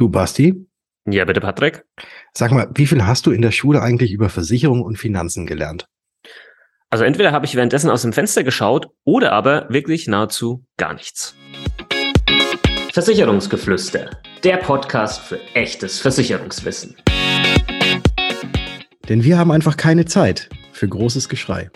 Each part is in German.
Du, Basti? Ja, bitte, Patrick. Sag mal, wie viel hast du in der Schule eigentlich über Versicherung und Finanzen gelernt? Also entweder habe ich währenddessen aus dem Fenster geschaut oder aber wirklich nahezu gar nichts. Versicherungsgeflüster, der Podcast für echtes Versicherungswissen. Denn wir haben einfach keine Zeit für großes Geschrei.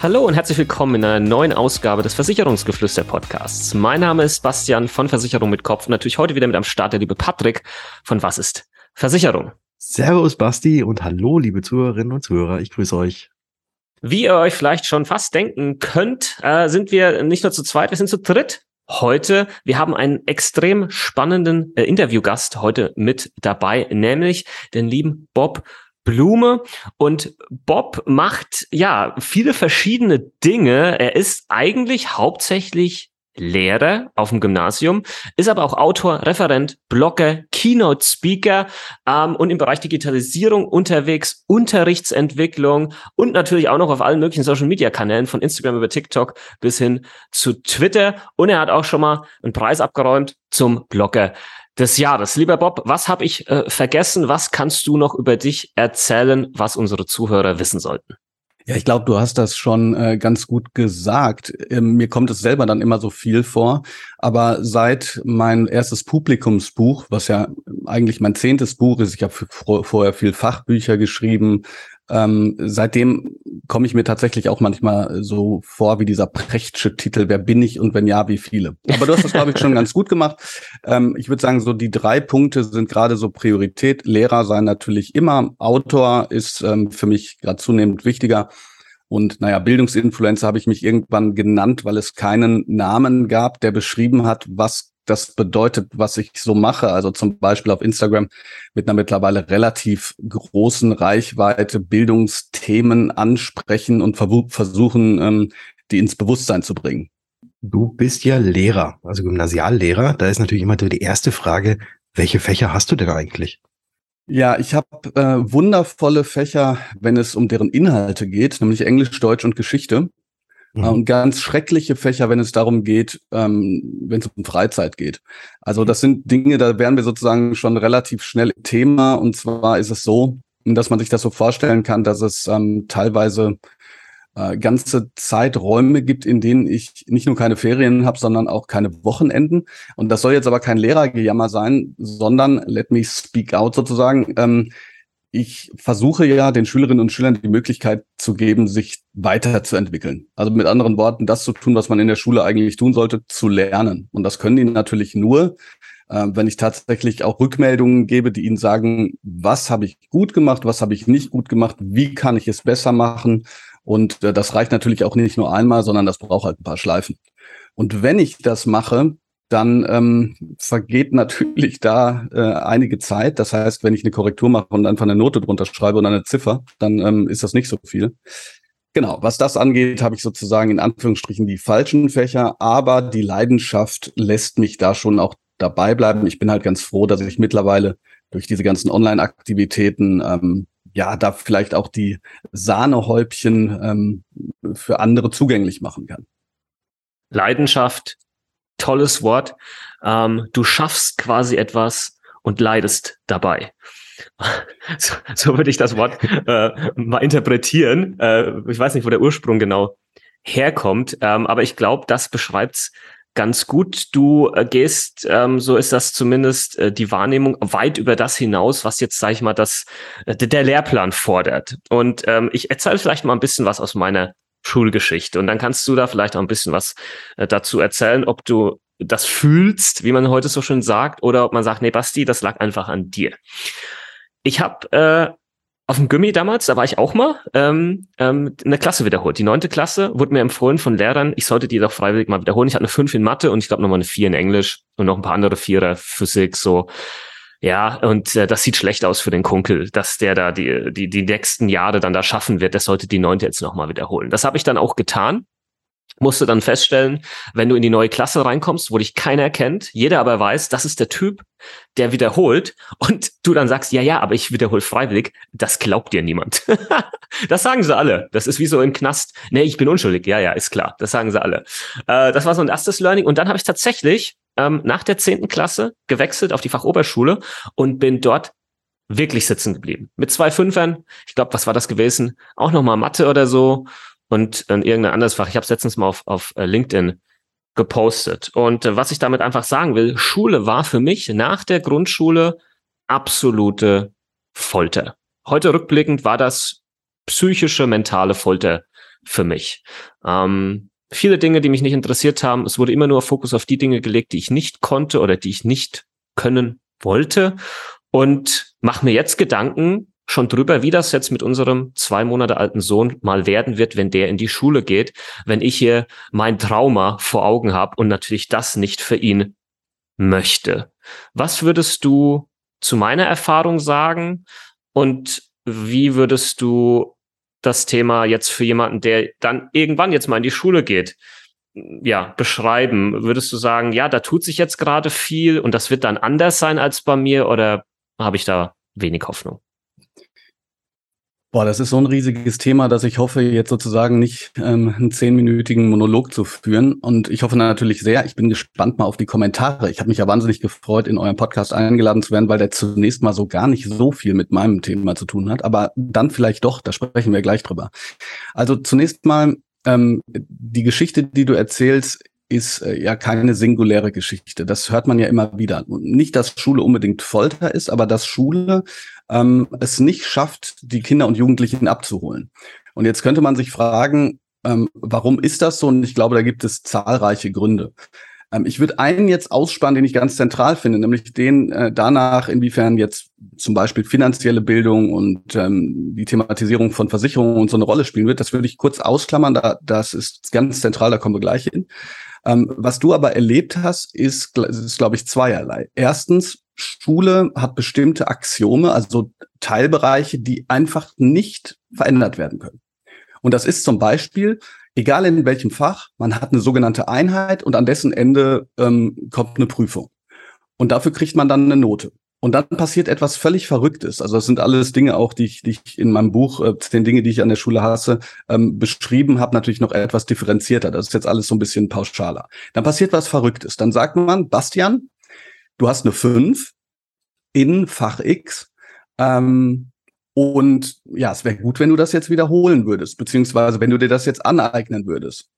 Hallo und herzlich willkommen in einer neuen Ausgabe des Versicherungsgeflüster Podcasts. Mein Name ist Bastian von Versicherung mit Kopf und natürlich heute wieder mit am Start der liebe Patrick von Was ist Versicherung? Servus Basti und hallo liebe Zuhörerinnen und Zuhörer, ich grüße euch. Wie ihr euch vielleicht schon fast denken könnt, äh, sind wir nicht nur zu zweit, wir sind zu dritt heute. Wir haben einen extrem spannenden äh, Interviewgast heute mit dabei, nämlich den lieben Bob Blume und Bob macht ja viele verschiedene Dinge. Er ist eigentlich hauptsächlich Lehrer auf dem Gymnasium, ist aber auch Autor, Referent, Blogger, Keynote Speaker ähm, und im Bereich Digitalisierung unterwegs, Unterrichtsentwicklung und natürlich auch noch auf allen möglichen Social Media Kanälen von Instagram über TikTok bis hin zu Twitter. Und er hat auch schon mal einen Preis abgeräumt zum Blogger des Jahres. Lieber Bob, was habe ich äh, vergessen? Was kannst du noch über dich erzählen, was unsere Zuhörer wissen sollten? Ja, ich glaube, du hast das schon äh, ganz gut gesagt. Ähm, mir kommt es selber dann immer so viel vor. Aber seit mein erstes Publikumsbuch, was ja eigentlich mein zehntes Buch ist, ich habe vorher viel Fachbücher geschrieben, ähm, seitdem komme ich mir tatsächlich auch manchmal so vor wie dieser prechtsche Titel, wer bin ich und wenn ja, wie viele. Aber du hast das, glaube ich, schon ganz gut gemacht. Ähm, ich würde sagen, so die drei Punkte sind gerade so Priorität. Lehrer sein natürlich immer. Autor ist ähm, für mich gerade zunehmend wichtiger. Und naja, Bildungsinfluencer habe ich mich irgendwann genannt, weil es keinen Namen gab, der beschrieben hat, was das bedeutet, was ich so mache. Also zum Beispiel auf Instagram mit einer mittlerweile relativ großen Reichweite Bildungsthemen ansprechen und versuchen, ähm, die ins Bewusstsein zu bringen. Du bist ja Lehrer, also Gymnasiallehrer. Da ist natürlich immer die erste Frage, welche Fächer hast du denn eigentlich? Ja, ich habe äh, wundervolle Fächer, wenn es um deren Inhalte geht, nämlich Englisch, Deutsch und Geschichte. Mhm. Und ganz schreckliche Fächer, wenn es darum geht, ähm, wenn es um Freizeit geht. Also das sind Dinge, da wären wir sozusagen schon relativ schnell Thema. Und zwar ist es so, dass man sich das so vorstellen kann, dass es ähm, teilweise äh, ganze Zeiträume gibt, in denen ich nicht nur keine Ferien habe, sondern auch keine Wochenenden. Und das soll jetzt aber kein Lehrergejammer sein, sondern let me speak out sozusagen. Ähm, ich versuche ja den Schülerinnen und Schülern die Möglichkeit zu geben, sich weiterzuentwickeln. Also mit anderen Worten, das zu tun, was man in der Schule eigentlich tun sollte, zu lernen. Und das können die natürlich nur, äh, wenn ich tatsächlich auch Rückmeldungen gebe, die ihnen sagen, was habe ich gut gemacht, was habe ich nicht gut gemacht, wie kann ich es besser machen. Und äh, das reicht natürlich auch nicht nur einmal, sondern das braucht halt ein paar Schleifen. Und wenn ich das mache, dann ähm, vergeht natürlich da äh, einige Zeit. Das heißt, wenn ich eine Korrektur mache und einfach eine Note drunter schreibe und eine Ziffer, dann ähm, ist das nicht so viel. Genau, was das angeht, habe ich sozusagen in Anführungsstrichen die falschen Fächer, aber die Leidenschaft lässt mich da schon auch dabei bleiben. Ich bin halt ganz froh, dass ich mittlerweile durch diese ganzen Online-Aktivitäten ähm, ja da vielleicht auch die Sahnehäubchen ähm, für andere zugänglich machen kann. Leidenschaft tolles Wort. Ähm, du schaffst quasi etwas und leidest dabei. So, so würde ich das Wort äh, mal interpretieren. Äh, ich weiß nicht, wo der Ursprung genau herkommt, ähm, aber ich glaube, das beschreibt's ganz gut. Du äh, gehst, ähm, so ist das zumindest äh, die Wahrnehmung, weit über das hinaus, was jetzt, sage ich mal, das, äh, der Lehrplan fordert. Und ähm, ich erzähle vielleicht mal ein bisschen was aus meiner Schulgeschichte. Und dann kannst du da vielleicht auch ein bisschen was äh, dazu erzählen, ob du das fühlst, wie man heute so schön sagt, oder ob man sagt, nee, Basti, das lag einfach an dir. Ich habe äh, auf dem Gummi damals, da war ich auch mal, ähm, ähm, eine Klasse wiederholt. Die neunte Klasse wurde mir empfohlen von Lehrern, ich sollte die doch freiwillig mal wiederholen. Ich hatte eine fünf in Mathe und ich glaube nochmal eine vier in Englisch und noch ein paar andere Vierer Physik, so ja, und äh, das sieht schlecht aus für den Kunkel, dass der da die, die, die nächsten Jahre dann da schaffen wird. Das sollte die neunte jetzt nochmal wiederholen. Das habe ich dann auch getan. Musste dann feststellen, wenn du in die neue Klasse reinkommst, wo dich keiner kennt, jeder aber weiß, das ist der Typ, der wiederholt und du dann sagst, ja, ja, aber ich wiederhole freiwillig, das glaubt dir niemand. das sagen sie alle. Das ist wie so im Knast. Nee, ich bin unschuldig. Ja, ja, ist klar. Das sagen sie alle. Äh, das war so ein erstes Learning. Und dann habe ich tatsächlich ähm, nach der zehnten Klasse gewechselt auf die Fachoberschule und bin dort wirklich sitzen geblieben. Mit zwei Fünfern, ich glaube, was war das gewesen? Auch nochmal Mathe oder so und in irgendein anderes Fach. Ich habe es letztens mal auf, auf äh, LinkedIn gepostet. Und äh, was ich damit einfach sagen will, Schule war für mich nach der Grundschule absolute Folter. Heute rückblickend war das psychische, mentale Folter für mich. Ähm, viele Dinge, die mich nicht interessiert haben. Es wurde immer nur Fokus auf die Dinge gelegt, die ich nicht konnte oder die ich nicht können wollte. Und mach mir jetzt Gedanken, schon drüber, wie das jetzt mit unserem zwei Monate alten Sohn mal werden wird, wenn der in die Schule geht, wenn ich hier mein Trauma vor Augen habe und natürlich das nicht für ihn möchte. Was würdest du zu meiner Erfahrung sagen und wie würdest du das Thema jetzt für jemanden, der dann irgendwann jetzt mal in die Schule geht, ja, beschreiben? Würdest du sagen, ja, da tut sich jetzt gerade viel und das wird dann anders sein als bei mir oder habe ich da wenig Hoffnung? Boah, das ist so ein riesiges Thema, dass ich hoffe, jetzt sozusagen nicht ähm, einen zehnminütigen Monolog zu führen. Und ich hoffe natürlich sehr, ich bin gespannt mal auf die Kommentare. Ich habe mich ja wahnsinnig gefreut, in eurem Podcast eingeladen zu werden, weil der zunächst mal so gar nicht so viel mit meinem Thema zu tun hat. Aber dann vielleicht doch, da sprechen wir gleich drüber. Also zunächst mal ähm, die Geschichte, die du erzählst, ist äh, ja keine singuläre Geschichte. Das hört man ja immer wieder. Nicht, dass Schule unbedingt Folter ist, aber dass Schule ähm, es nicht schafft, die Kinder und Jugendlichen abzuholen. Und jetzt könnte man sich fragen, ähm, warum ist das so? Und ich glaube, da gibt es zahlreiche Gründe. Ähm, ich würde einen jetzt ausspannen, den ich ganz zentral finde, nämlich den äh, danach, inwiefern jetzt zum Beispiel finanzielle Bildung und ähm, die Thematisierung von Versicherungen und so eine Rolle spielen wird. Das würde ich kurz ausklammern. Da, das ist ganz zentral, da kommen wir gleich hin. Ähm, was du aber erlebt hast, ist, ist glaube ich, zweierlei. Erstens, Schule hat bestimmte Axiome, also Teilbereiche, die einfach nicht verändert werden können. Und das ist zum Beispiel, egal in welchem Fach, man hat eine sogenannte Einheit und an dessen Ende ähm, kommt eine Prüfung. Und dafür kriegt man dann eine Note. Und dann passiert etwas völlig Verrücktes. Also das sind alles Dinge auch, die ich, die ich in meinem Buch, äh, zehn Dinge, die ich an der Schule hasse, ähm, beschrieben habe, natürlich noch etwas differenzierter. Das ist jetzt alles so ein bisschen pauschaler. Dann passiert was Verrücktes. Dann sagt man, Bastian, du hast eine 5 in Fach X. Ähm, und ja, es wäre gut, wenn du das jetzt wiederholen würdest, beziehungsweise wenn du dir das jetzt aneignen würdest.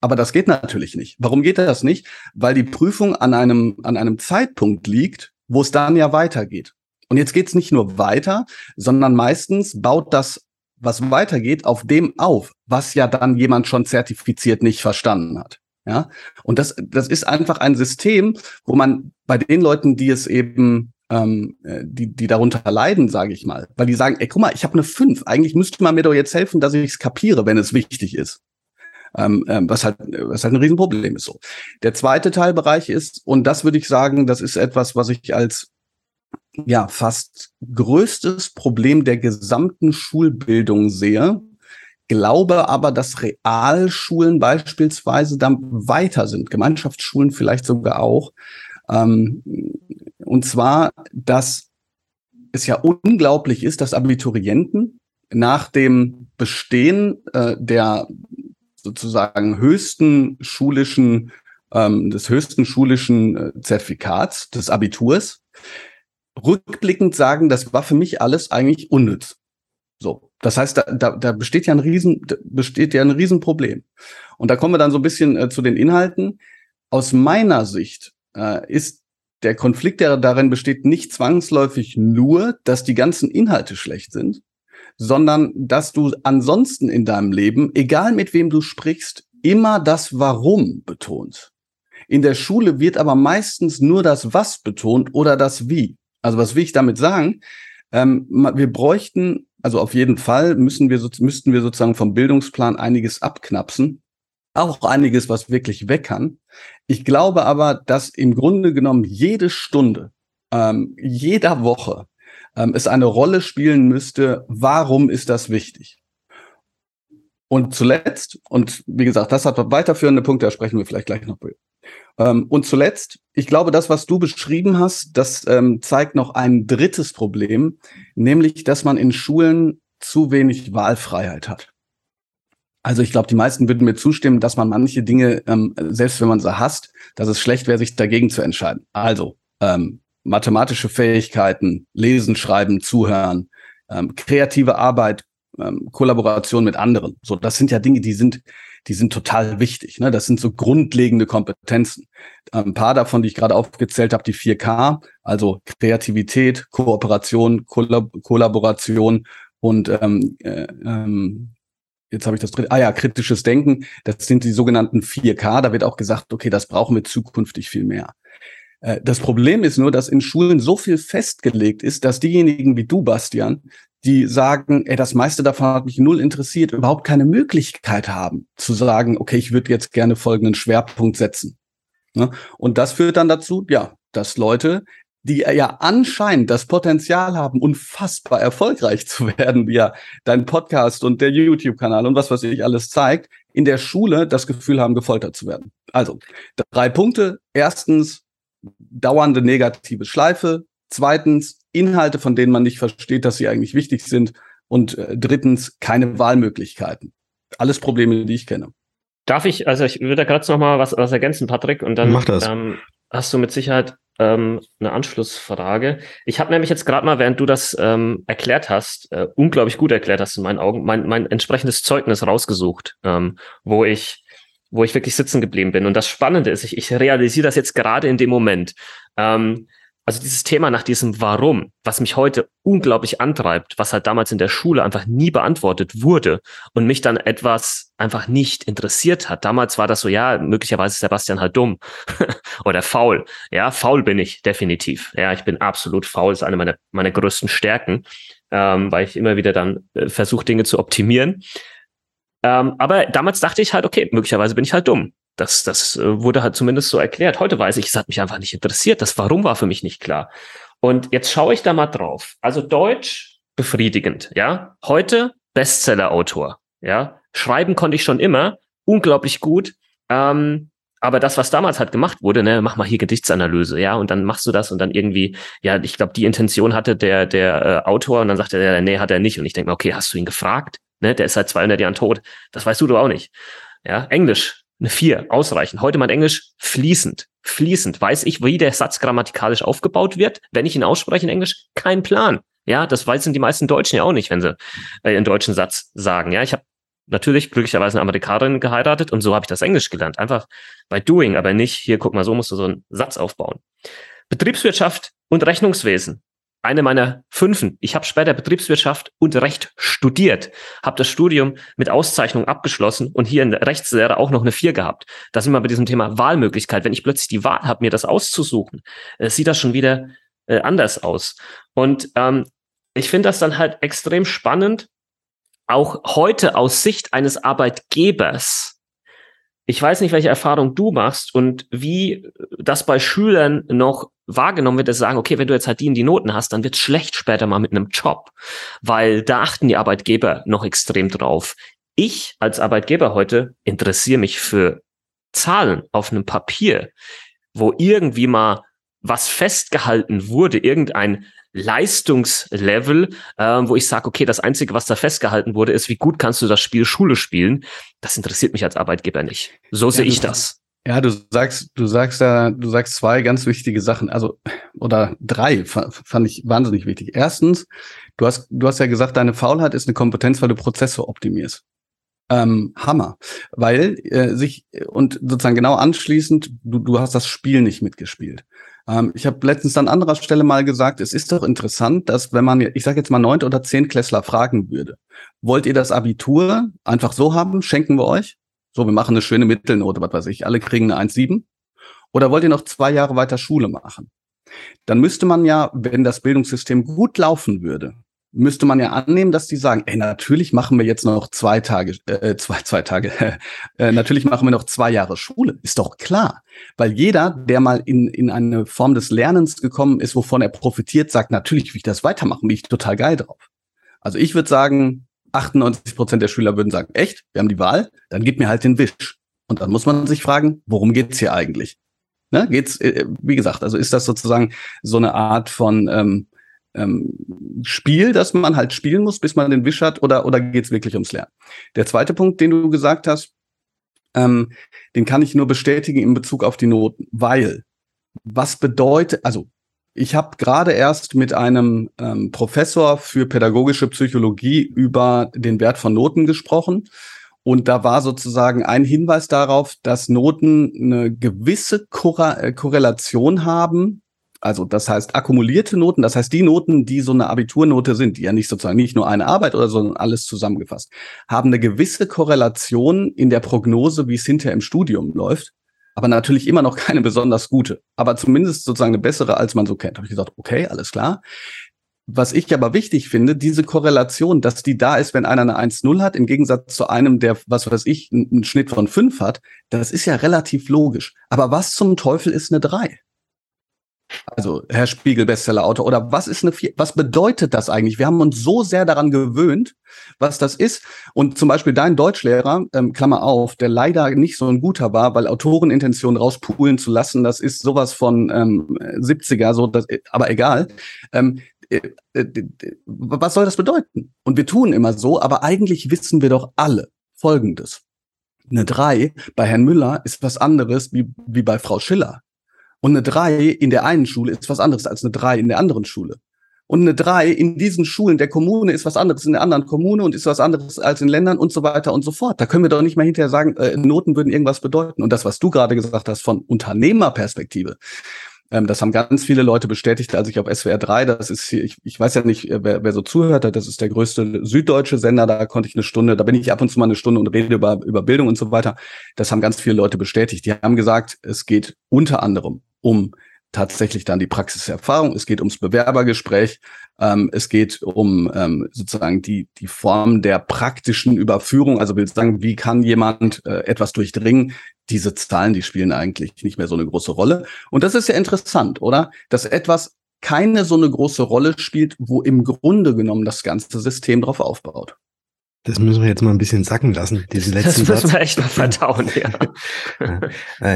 Aber das geht natürlich nicht. Warum geht das nicht? Weil die Prüfung an einem, an einem Zeitpunkt liegt, wo es dann ja weitergeht. Und jetzt geht es nicht nur weiter, sondern meistens baut das, was weitergeht, auf dem auf, was ja dann jemand schon zertifiziert nicht verstanden hat. Ja, und das, das ist einfach ein System, wo man bei den Leuten, die es eben, ähm, äh, die, die darunter leiden, sage ich mal, weil die sagen, ey, guck mal, ich habe eine 5, eigentlich müsste man mir doch jetzt helfen, dass ich es kapiere, wenn es wichtig ist. Ähm, ähm, was halt, was halt ein Riesenproblem ist so. Der zweite Teilbereich ist, und das würde ich sagen, das ist etwas, was ich als ja fast größtes Problem der gesamten Schulbildung sehe. Glaube aber, dass Realschulen beispielsweise dann weiter sind, Gemeinschaftsschulen vielleicht sogar auch. Ähm, und zwar, dass es ja unglaublich ist, dass Abiturienten nach dem Bestehen äh, der sozusagen höchsten schulischen, ähm, des höchsten schulischen äh, Zertifikats, des Abiturs, rückblickend sagen, das war für mich alles eigentlich unnütz. So. Das heißt, da, da, da besteht ja ein Riesen, besteht ja ein Riesenproblem. Und da kommen wir dann so ein bisschen äh, zu den Inhalten. Aus meiner Sicht äh, ist der Konflikt, der darin besteht, nicht zwangsläufig nur, dass die ganzen Inhalte schlecht sind, sondern dass du ansonsten in deinem Leben, egal mit wem du sprichst, immer das Warum betonst. In der Schule wird aber meistens nur das Was betont oder das Wie. Also was will ich damit sagen? Ähm, wir bräuchten, also auf jeden Fall müssen wir, müssten wir sozusagen vom Bildungsplan einiges abknapsen. Auch einiges, was wirklich weg kann. Ich glaube aber, dass im Grunde genommen jede Stunde, ähm, jeder Woche ähm, es eine Rolle spielen müsste, warum ist das wichtig? Und zuletzt, und wie gesagt, das hat weiterführende Punkte, da sprechen wir vielleicht gleich noch. Ähm, und zuletzt, ich glaube, das, was du beschrieben hast, das ähm, zeigt noch ein drittes Problem, nämlich, dass man in Schulen zu wenig Wahlfreiheit hat. Also ich glaube, die meisten würden mir zustimmen, dass man manche Dinge, ähm, selbst wenn man sie hasst, dass es schlecht wäre, sich dagegen zu entscheiden. Also ähm, mathematische Fähigkeiten, lesen, schreiben, zuhören, ähm, kreative Arbeit, ähm, Kollaboration mit anderen. So, das sind ja Dinge, die sind, die sind total wichtig. Ne? Das sind so grundlegende Kompetenzen. Ein paar davon, die ich gerade aufgezählt habe, die 4K, also Kreativität, Kooperation, Kollab Kollaboration und ähm, äh, ähm, jetzt habe ich das dritte, ah ja, kritisches Denken, das sind die sogenannten 4K. Da wird auch gesagt, okay, das brauchen wir zukünftig viel mehr. Äh, das Problem ist nur, dass in Schulen so viel festgelegt ist, dass diejenigen wie du, Bastian, die sagen, ey, das meiste davon hat mich null interessiert, überhaupt keine Möglichkeit haben zu sagen, okay, ich würde jetzt gerne folgenden Schwerpunkt setzen. Ne? Und das führt dann dazu, ja, dass Leute, die ja anscheinend das Potenzial haben, unfassbar erfolgreich zu werden, ja dein Podcast und der YouTube-Kanal und was weiß ich alles zeigt, in der Schule das Gefühl haben, gefoltert zu werden. Also, drei Punkte. Erstens, dauernde negative Schleife. Zweitens, Inhalte, von denen man nicht versteht, dass sie eigentlich wichtig sind. Und äh, drittens, keine Wahlmöglichkeiten. Alles Probleme, die ich kenne. Darf ich, also ich würde da gerade noch mal was, was ergänzen, Patrick, und dann Mach das. Ähm, hast du mit Sicherheit ähm, eine Anschlussfrage. Ich habe nämlich jetzt gerade mal, während du das ähm, erklärt hast, äh, unglaublich gut erklärt hast in meinen Augen, mein, mein entsprechendes Zeugnis rausgesucht, ähm, wo ich wo ich wirklich sitzen geblieben bin. Und das Spannende ist, ich, ich realisiere das jetzt gerade in dem Moment. Ähm, also dieses Thema nach diesem Warum, was mich heute unglaublich antreibt, was halt damals in der Schule einfach nie beantwortet wurde und mich dann etwas einfach nicht interessiert hat. Damals war das so, ja, möglicherweise ist Sebastian halt dumm oder faul. Ja, faul bin ich definitiv. Ja, ich bin absolut faul, ist eine meiner, meiner größten Stärken, ähm, weil ich immer wieder dann äh, versuche, Dinge zu optimieren. Ähm, aber damals dachte ich halt, okay, möglicherweise bin ich halt dumm. Das, das äh, wurde halt zumindest so erklärt. Heute weiß ich, es hat mich einfach nicht interessiert. Das Warum war für mich nicht klar. Und jetzt schaue ich da mal drauf. Also Deutsch befriedigend, ja. Heute Bestseller-Autor, ja. Schreiben konnte ich schon immer, unglaublich gut. Ähm, aber das, was damals halt gemacht wurde, ne, mach mal hier Gedichtsanalyse, ja, und dann machst du das und dann irgendwie, ja, ich glaube, die Intention hatte der der äh, Autor und dann sagte er, nee, hat er nicht. Und ich denke mir, okay, hast du ihn gefragt? Ne, der ist seit 200 Jahren tot. Das weißt du doch auch nicht. Ja, Englisch, eine vier, ausreichend. Heute mein Englisch fließend. Fließend. Weiß ich, wie der Satz grammatikalisch aufgebaut wird, wenn ich ihn ausspreche in Englisch? Kein Plan. Ja, das wissen die meisten Deutschen ja auch nicht, wenn sie äh, einen deutschen Satz sagen. Ja, ich habe natürlich glücklicherweise eine Amerikanerin geheiratet und so habe ich das Englisch gelernt. Einfach bei Doing, aber nicht, hier guck mal, so musst du so einen Satz aufbauen. Betriebswirtschaft und Rechnungswesen eine meiner Fünfen. Ich habe später Betriebswirtschaft und Recht studiert, habe das Studium mit Auszeichnung abgeschlossen und hier in der Rechtslehre auch noch eine Vier gehabt. Da sind wir bei diesem Thema Wahlmöglichkeit. Wenn ich plötzlich die Wahl habe, mir das auszusuchen, äh, sieht das schon wieder äh, anders aus. Und ähm, ich finde das dann halt extrem spannend, auch heute aus Sicht eines Arbeitgebers ich weiß nicht, welche Erfahrung du machst und wie das bei Schülern noch wahrgenommen wird, dass sie sagen, okay, wenn du jetzt halt die in die Noten hast, dann wird es schlecht später mal mit einem Job, weil da achten die Arbeitgeber noch extrem drauf. Ich als Arbeitgeber heute interessiere mich für Zahlen auf einem Papier, wo irgendwie mal was festgehalten wurde, irgendein Leistungslevel, äh, wo ich sage, okay, das Einzige, was da festgehalten wurde, ist, wie gut kannst du das Spiel Schule spielen. Das interessiert mich als Arbeitgeber nicht. So ja, sehe ich das. Ja, du sagst, du sagst da, du sagst zwei ganz wichtige Sachen, also oder drei fand ich wahnsinnig wichtig. Erstens, du hast, du hast ja gesagt, deine Faulheit ist eine Kompetenz, weil du Prozesse optimierst. Ähm, Hammer, weil äh, sich und sozusagen genau anschließend, du, du hast das Spiel nicht mitgespielt. Ähm, ich habe letztens an anderer Stelle mal gesagt, es ist doch interessant, dass wenn man, ich sage jetzt mal neunte oder zehn Klässler fragen würde, wollt ihr das Abitur einfach so haben, schenken wir euch? So, wir machen eine schöne Mittelnote, was weiß ich, alle kriegen eine 1,7. Oder wollt ihr noch zwei Jahre weiter Schule machen? Dann müsste man ja, wenn das Bildungssystem gut laufen würde, müsste man ja annehmen, dass die sagen, ey, natürlich machen wir jetzt noch zwei Tage, äh, zwei, zwei Tage, äh, natürlich machen wir noch zwei Jahre Schule. Ist doch klar. Weil jeder, der mal in, in eine Form des Lernens gekommen ist, wovon er profitiert, sagt, natürlich will ich das weitermachen, bin ich total geil drauf. Also ich würde sagen, 98 Prozent der Schüler würden sagen, echt, wir haben die Wahl, dann gib mir halt den Wisch. Und dann muss man sich fragen, worum geht's hier eigentlich? Ne, geht's, äh, wie gesagt, also ist das sozusagen so eine Art von ähm, ähm, Spiel, das man halt spielen muss, bis man den Wisch hat, oder, oder geht's wirklich ums Lernen? Der zweite Punkt, den du gesagt hast, ähm, den kann ich nur bestätigen in Bezug auf die Noten, weil was bedeutet, also ich habe gerade erst mit einem ähm, Professor für pädagogische Psychologie über den Wert von Noten gesprochen. Und da war sozusagen ein Hinweis darauf, dass Noten eine gewisse Korre äh, Korrelation haben. Also das heißt akkumulierte Noten, das heißt die Noten, die so eine Abiturnote sind, die ja nicht sozusagen nicht nur eine Arbeit oder sondern alles zusammengefasst, haben eine gewisse Korrelation in der Prognose, wie es hinterher im Studium läuft aber natürlich immer noch keine besonders gute, aber zumindest sozusagen eine bessere, als man so kennt. Habe ich gesagt, okay, alles klar. Was ich aber wichtig finde, diese Korrelation, dass die da ist, wenn einer eine 1-0 hat, im Gegensatz zu einem, der, was weiß ich, einen Schnitt von 5 hat, das ist ja relativ logisch. Aber was zum Teufel ist eine 3? Also Herr Spiegel, Bestsellerautor. Oder was ist eine? Was bedeutet das eigentlich? Wir haben uns so sehr daran gewöhnt, was das ist. Und zum Beispiel dein Deutschlehrer, ähm, Klammer auf, der leider nicht so ein guter war, weil Autorenintention rauspulen zu lassen, das ist sowas von ähm, 70er, so, das, aber egal. Ähm, äh, äh, was soll das bedeuten? Und wir tun immer so, aber eigentlich wissen wir doch alle Folgendes. Eine drei bei Herrn Müller ist was anderes wie, wie bei Frau Schiller. Und eine drei in der einen Schule ist was anderes als eine drei in der anderen Schule. Und eine drei in diesen Schulen der Kommune ist was anderes in der anderen Kommune und ist was anderes als in Ländern und so weiter und so fort. Da können wir doch nicht mehr hinterher sagen, äh, Noten würden irgendwas bedeuten. Und das, was du gerade gesagt hast von Unternehmerperspektive, ähm, das haben ganz viele Leute bestätigt, als ich auf SWR 3, das ist hier, ich, ich weiß ja nicht, wer, wer so zuhört das ist der größte süddeutsche Sender, da konnte ich eine Stunde, da bin ich ab und zu mal eine Stunde und rede über, über Bildung und so weiter. Das haben ganz viele Leute bestätigt. Die haben gesagt, es geht unter anderem um tatsächlich dann die Praxiserfahrung, es geht ums Bewerbergespräch, ähm, es geht um ähm, sozusagen die, die Form der praktischen Überführung, also will sagen, wie kann jemand äh, etwas durchdringen, diese Zahlen, die spielen eigentlich nicht mehr so eine große Rolle. Und das ist ja interessant, oder? Dass etwas keine so eine große Rolle spielt, wo im Grunde genommen das ganze System drauf aufbaut. Das müssen wir jetzt mal ein bisschen sacken lassen, diese letzten Das müssen wir echt noch verdauen, ja.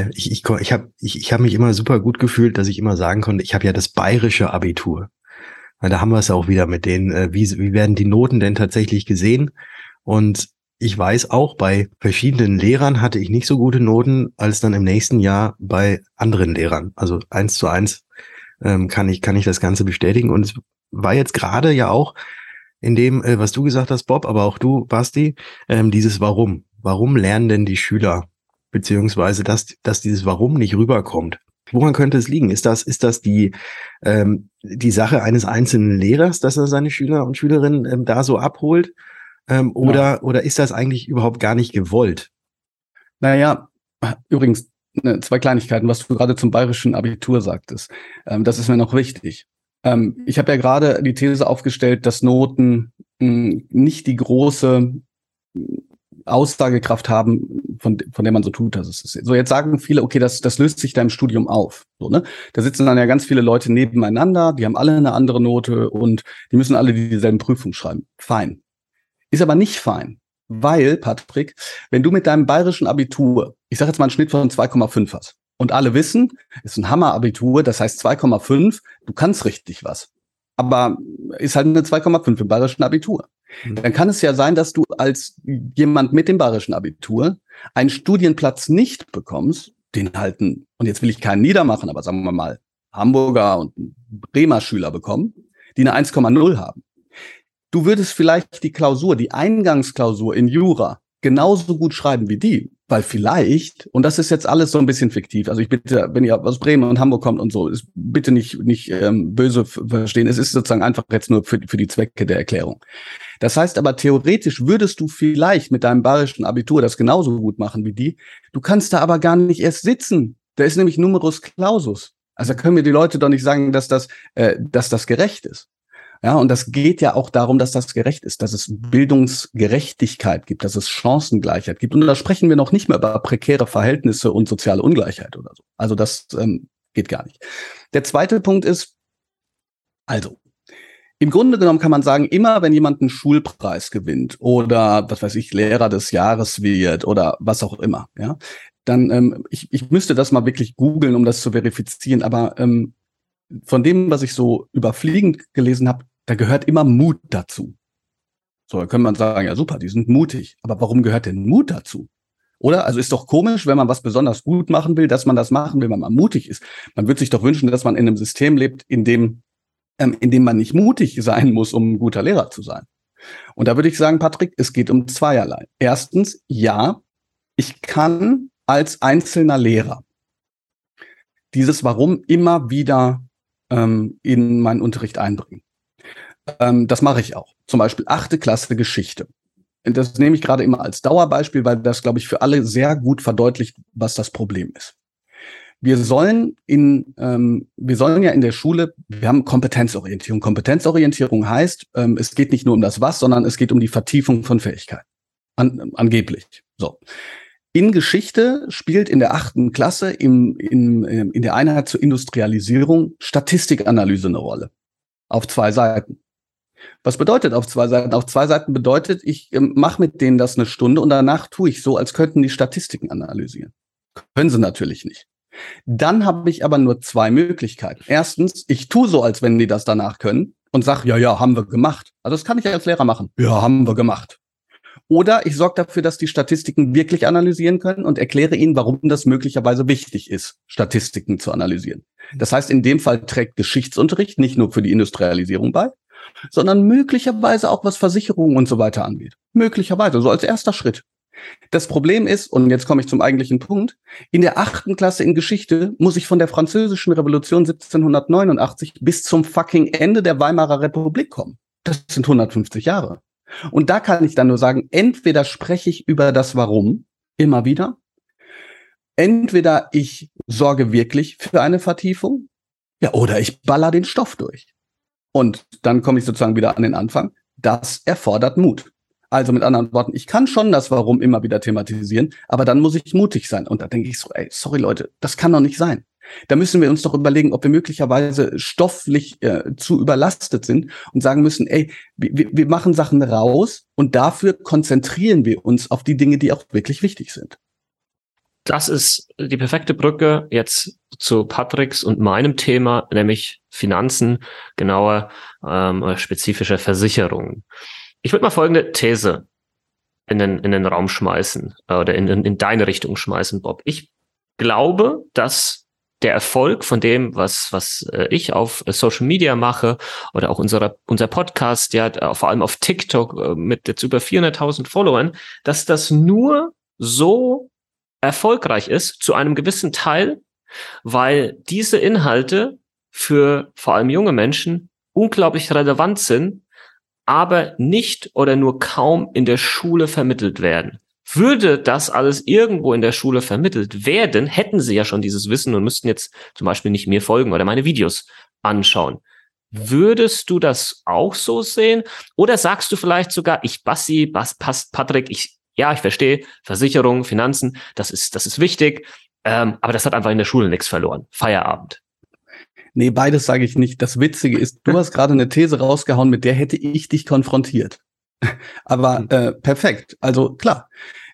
Ich ich, ich habe ich, ich hab mich immer super gut gefühlt, dass ich immer sagen konnte, ich habe ja das bayerische Abitur. Da haben wir es auch wieder mit denen, äh, wie, wie werden die Noten denn tatsächlich gesehen? Und ich weiß auch, bei verschiedenen Lehrern hatte ich nicht so gute Noten als dann im nächsten Jahr bei anderen Lehrern. Also eins zu eins ähm, kann ich, kann ich das Ganze bestätigen. Und es war jetzt gerade ja auch in dem, äh, was du gesagt hast, Bob, aber auch du, Basti, ähm, dieses Warum. Warum lernen denn die Schüler? Beziehungsweise, dass, dass dieses Warum nicht rüberkommt. Woran könnte es liegen? Ist das, ist das die, ähm, die Sache eines einzelnen Lehrers, dass er seine Schüler und Schülerinnen ähm, da so abholt? Ähm, oder, ja. oder ist das eigentlich überhaupt gar nicht gewollt? Naja, übrigens, ne, zwei Kleinigkeiten, was du gerade zum bayerischen Abitur sagtest. Ähm, das ist mir noch wichtig. Ähm, ich habe ja gerade die These aufgestellt, dass Noten mh, hm, nicht die große hm, Aussagekraft haben, von, von der man so tut, dass es ist. So, jetzt sagen viele, okay, das, das löst sich da im Studium auf. So, ne? Da sitzen dann ja ganz viele Leute nebeneinander, die haben alle eine andere Note und die müssen alle dieselben Prüfungen schreiben. Fein. Ist aber nicht fein. Weil, Patrick, wenn du mit deinem bayerischen Abitur, ich sage jetzt mal einen Schnitt von 2,5 hast, und alle wissen, ist ein Hammer-Abitur, das heißt 2,5, du kannst richtig was. Aber ist halt eine 2,5 im bayerischen Abitur. Mhm. Dann kann es ja sein, dass du als jemand mit dem bayerischen Abitur einen Studienplatz nicht bekommst, den halten, und jetzt will ich keinen niedermachen, aber sagen wir mal, Hamburger und Bremer Schüler bekommen, die eine 1,0 haben. Du würdest vielleicht die Klausur, die Eingangsklausur in Jura genauso gut schreiben wie die, weil vielleicht, und das ist jetzt alles so ein bisschen fiktiv, also ich bitte, wenn ihr aus Bremen und Hamburg kommt und so, ist bitte nicht, nicht ähm, böse verstehen, es ist sozusagen einfach jetzt nur für, für die Zwecke der Erklärung. Das heißt aber, theoretisch würdest du vielleicht mit deinem bayerischen Abitur das genauso gut machen wie die, du kannst da aber gar nicht erst sitzen. Da ist nämlich Numerus Clausus. Also können mir die Leute doch nicht sagen, dass das, äh, dass das gerecht ist. Ja, und das geht ja auch darum, dass das gerecht ist, dass es Bildungsgerechtigkeit gibt, dass es Chancengleichheit gibt. Und da sprechen wir noch nicht mehr über prekäre Verhältnisse und soziale Ungleichheit oder so. Also das ähm, geht gar nicht. Der zweite Punkt ist, also, Im Grunde genommen kann man sagen, immer wenn jemand einen Schulpreis gewinnt oder was weiß ich, Lehrer des Jahres wird oder was auch immer, ja, dann, ähm, ich, ich müsste das mal wirklich googeln, um das zu verifizieren, aber ähm, von dem, was ich so überfliegend gelesen habe, da gehört immer Mut dazu. So, dann könnte man sagen, ja super, die sind mutig. Aber warum gehört denn Mut dazu? Oder? Also ist doch komisch, wenn man was besonders gut machen will, dass man das machen will, wenn man mutig ist. Man würde sich doch wünschen, dass man in einem System lebt, in dem, ähm, in dem man nicht mutig sein muss, um ein guter Lehrer zu sein. Und da würde ich sagen, Patrick, es geht um zweierlei. Erstens, ja, ich kann als einzelner Lehrer dieses Warum immer wieder ähm, in meinen Unterricht einbringen. Ähm, das mache ich auch. Zum Beispiel achte Klasse Geschichte. Das nehme ich gerade immer als Dauerbeispiel, weil das, glaube ich, für alle sehr gut verdeutlicht, was das Problem ist. Wir sollen in, ähm, wir sollen ja in der Schule, wir haben Kompetenzorientierung. Kompetenzorientierung heißt, ähm, es geht nicht nur um das Was, sondern es geht um die Vertiefung von Fähigkeiten. An, angeblich. So. In Geschichte spielt in der achten Klasse im, in, in der Einheit zur Industrialisierung Statistikanalyse eine Rolle. Auf zwei Seiten. Was bedeutet auf zwei Seiten? Auf zwei Seiten bedeutet, ich ähm, mache mit denen das eine Stunde und danach tue ich so, als könnten die Statistiken analysieren. Können sie natürlich nicht. Dann habe ich aber nur zwei Möglichkeiten. Erstens, ich tue so, als wenn die das danach können und sage, ja, ja, haben wir gemacht. Also das kann ich als Lehrer machen. Ja, haben wir gemacht. Oder ich sorge dafür, dass die Statistiken wirklich analysieren können und erkläre ihnen, warum das möglicherweise wichtig ist, Statistiken zu analysieren. Das heißt, in dem Fall trägt Geschichtsunterricht nicht nur für die Industrialisierung bei, sondern möglicherweise auch was Versicherungen und so weiter angeht. Möglicherweise, so als erster Schritt. Das Problem ist, und jetzt komme ich zum eigentlichen Punkt, in der achten Klasse in Geschichte muss ich von der französischen Revolution 1789 bis zum fucking Ende der Weimarer Republik kommen. Das sind 150 Jahre. Und da kann ich dann nur sagen, entweder spreche ich über das Warum immer wieder, entweder ich sorge wirklich für eine Vertiefung, ja, oder ich baller den Stoff durch. Und dann komme ich sozusagen wieder an den Anfang. Das erfordert Mut. Also mit anderen Worten, ich kann schon das Warum immer wieder thematisieren, aber dann muss ich mutig sein. Und da denke ich so, ey, sorry Leute, das kann doch nicht sein. Da müssen wir uns doch überlegen, ob wir möglicherweise stofflich äh, zu überlastet sind und sagen müssen, ey, wir, wir machen Sachen raus und dafür konzentrieren wir uns auf die Dinge, die auch wirklich wichtig sind. Das ist die perfekte Brücke jetzt zu Patricks und meinem Thema, nämlich Finanzen, genauer ähm, spezifische Versicherungen. Ich würde mal folgende These in den, in den Raum schmeißen äh, oder in, in, in deine Richtung schmeißen, Bob. Ich glaube, dass der Erfolg von dem, was, was äh, ich auf Social Media mache oder auch unser, unser Podcast, ja, vor allem auf TikTok äh, mit jetzt über 400.000 Followern, dass das nur so erfolgreich ist zu einem gewissen Teil, weil diese Inhalte für vor allem junge Menschen unglaublich relevant sind, aber nicht oder nur kaum in der Schule vermittelt werden. Würde das alles irgendwo in der Schule vermittelt werden, hätten sie ja schon dieses Wissen und müssten jetzt zum Beispiel nicht mir folgen oder meine Videos anschauen. Würdest du das auch so sehen? Oder sagst du vielleicht sogar, ich Bassi, Bas, passt Patrick, ich, ja, ich verstehe, Versicherung, Finanzen, das ist, das ist wichtig, ähm, aber das hat einfach in der Schule nichts verloren. Feierabend. Nee, beides sage ich nicht. Das Witzige ist, du hast gerade eine These rausgehauen, mit der hätte ich dich konfrontiert. Aber hm. äh, perfekt. Also klar,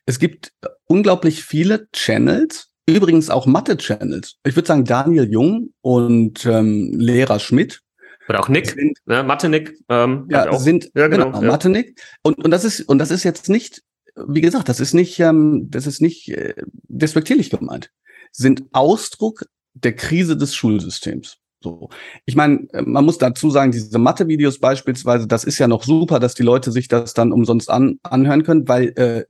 es gibt unglaublich viele Channels, übrigens auch Mathe-Channels. Ich würde sagen, Daniel Jung und ähm, Lehrer Schmidt. Oder auch Nick, sind, ne? Mathe-Nick. Ähm, ja, auch. sind ja, genau, genau ja. Mathe-Nick. Und, und das ist und das ist jetzt nicht, wie gesagt, das ist nicht, ähm, das ist nicht äh, despektierlich gemeint. Sind Ausdruck der Krise des Schulsystems. So. Ich meine, äh, man muss dazu sagen, diese Mathe-Videos beispielsweise, das ist ja noch super, dass die Leute sich das dann umsonst an, anhören können, weil äh,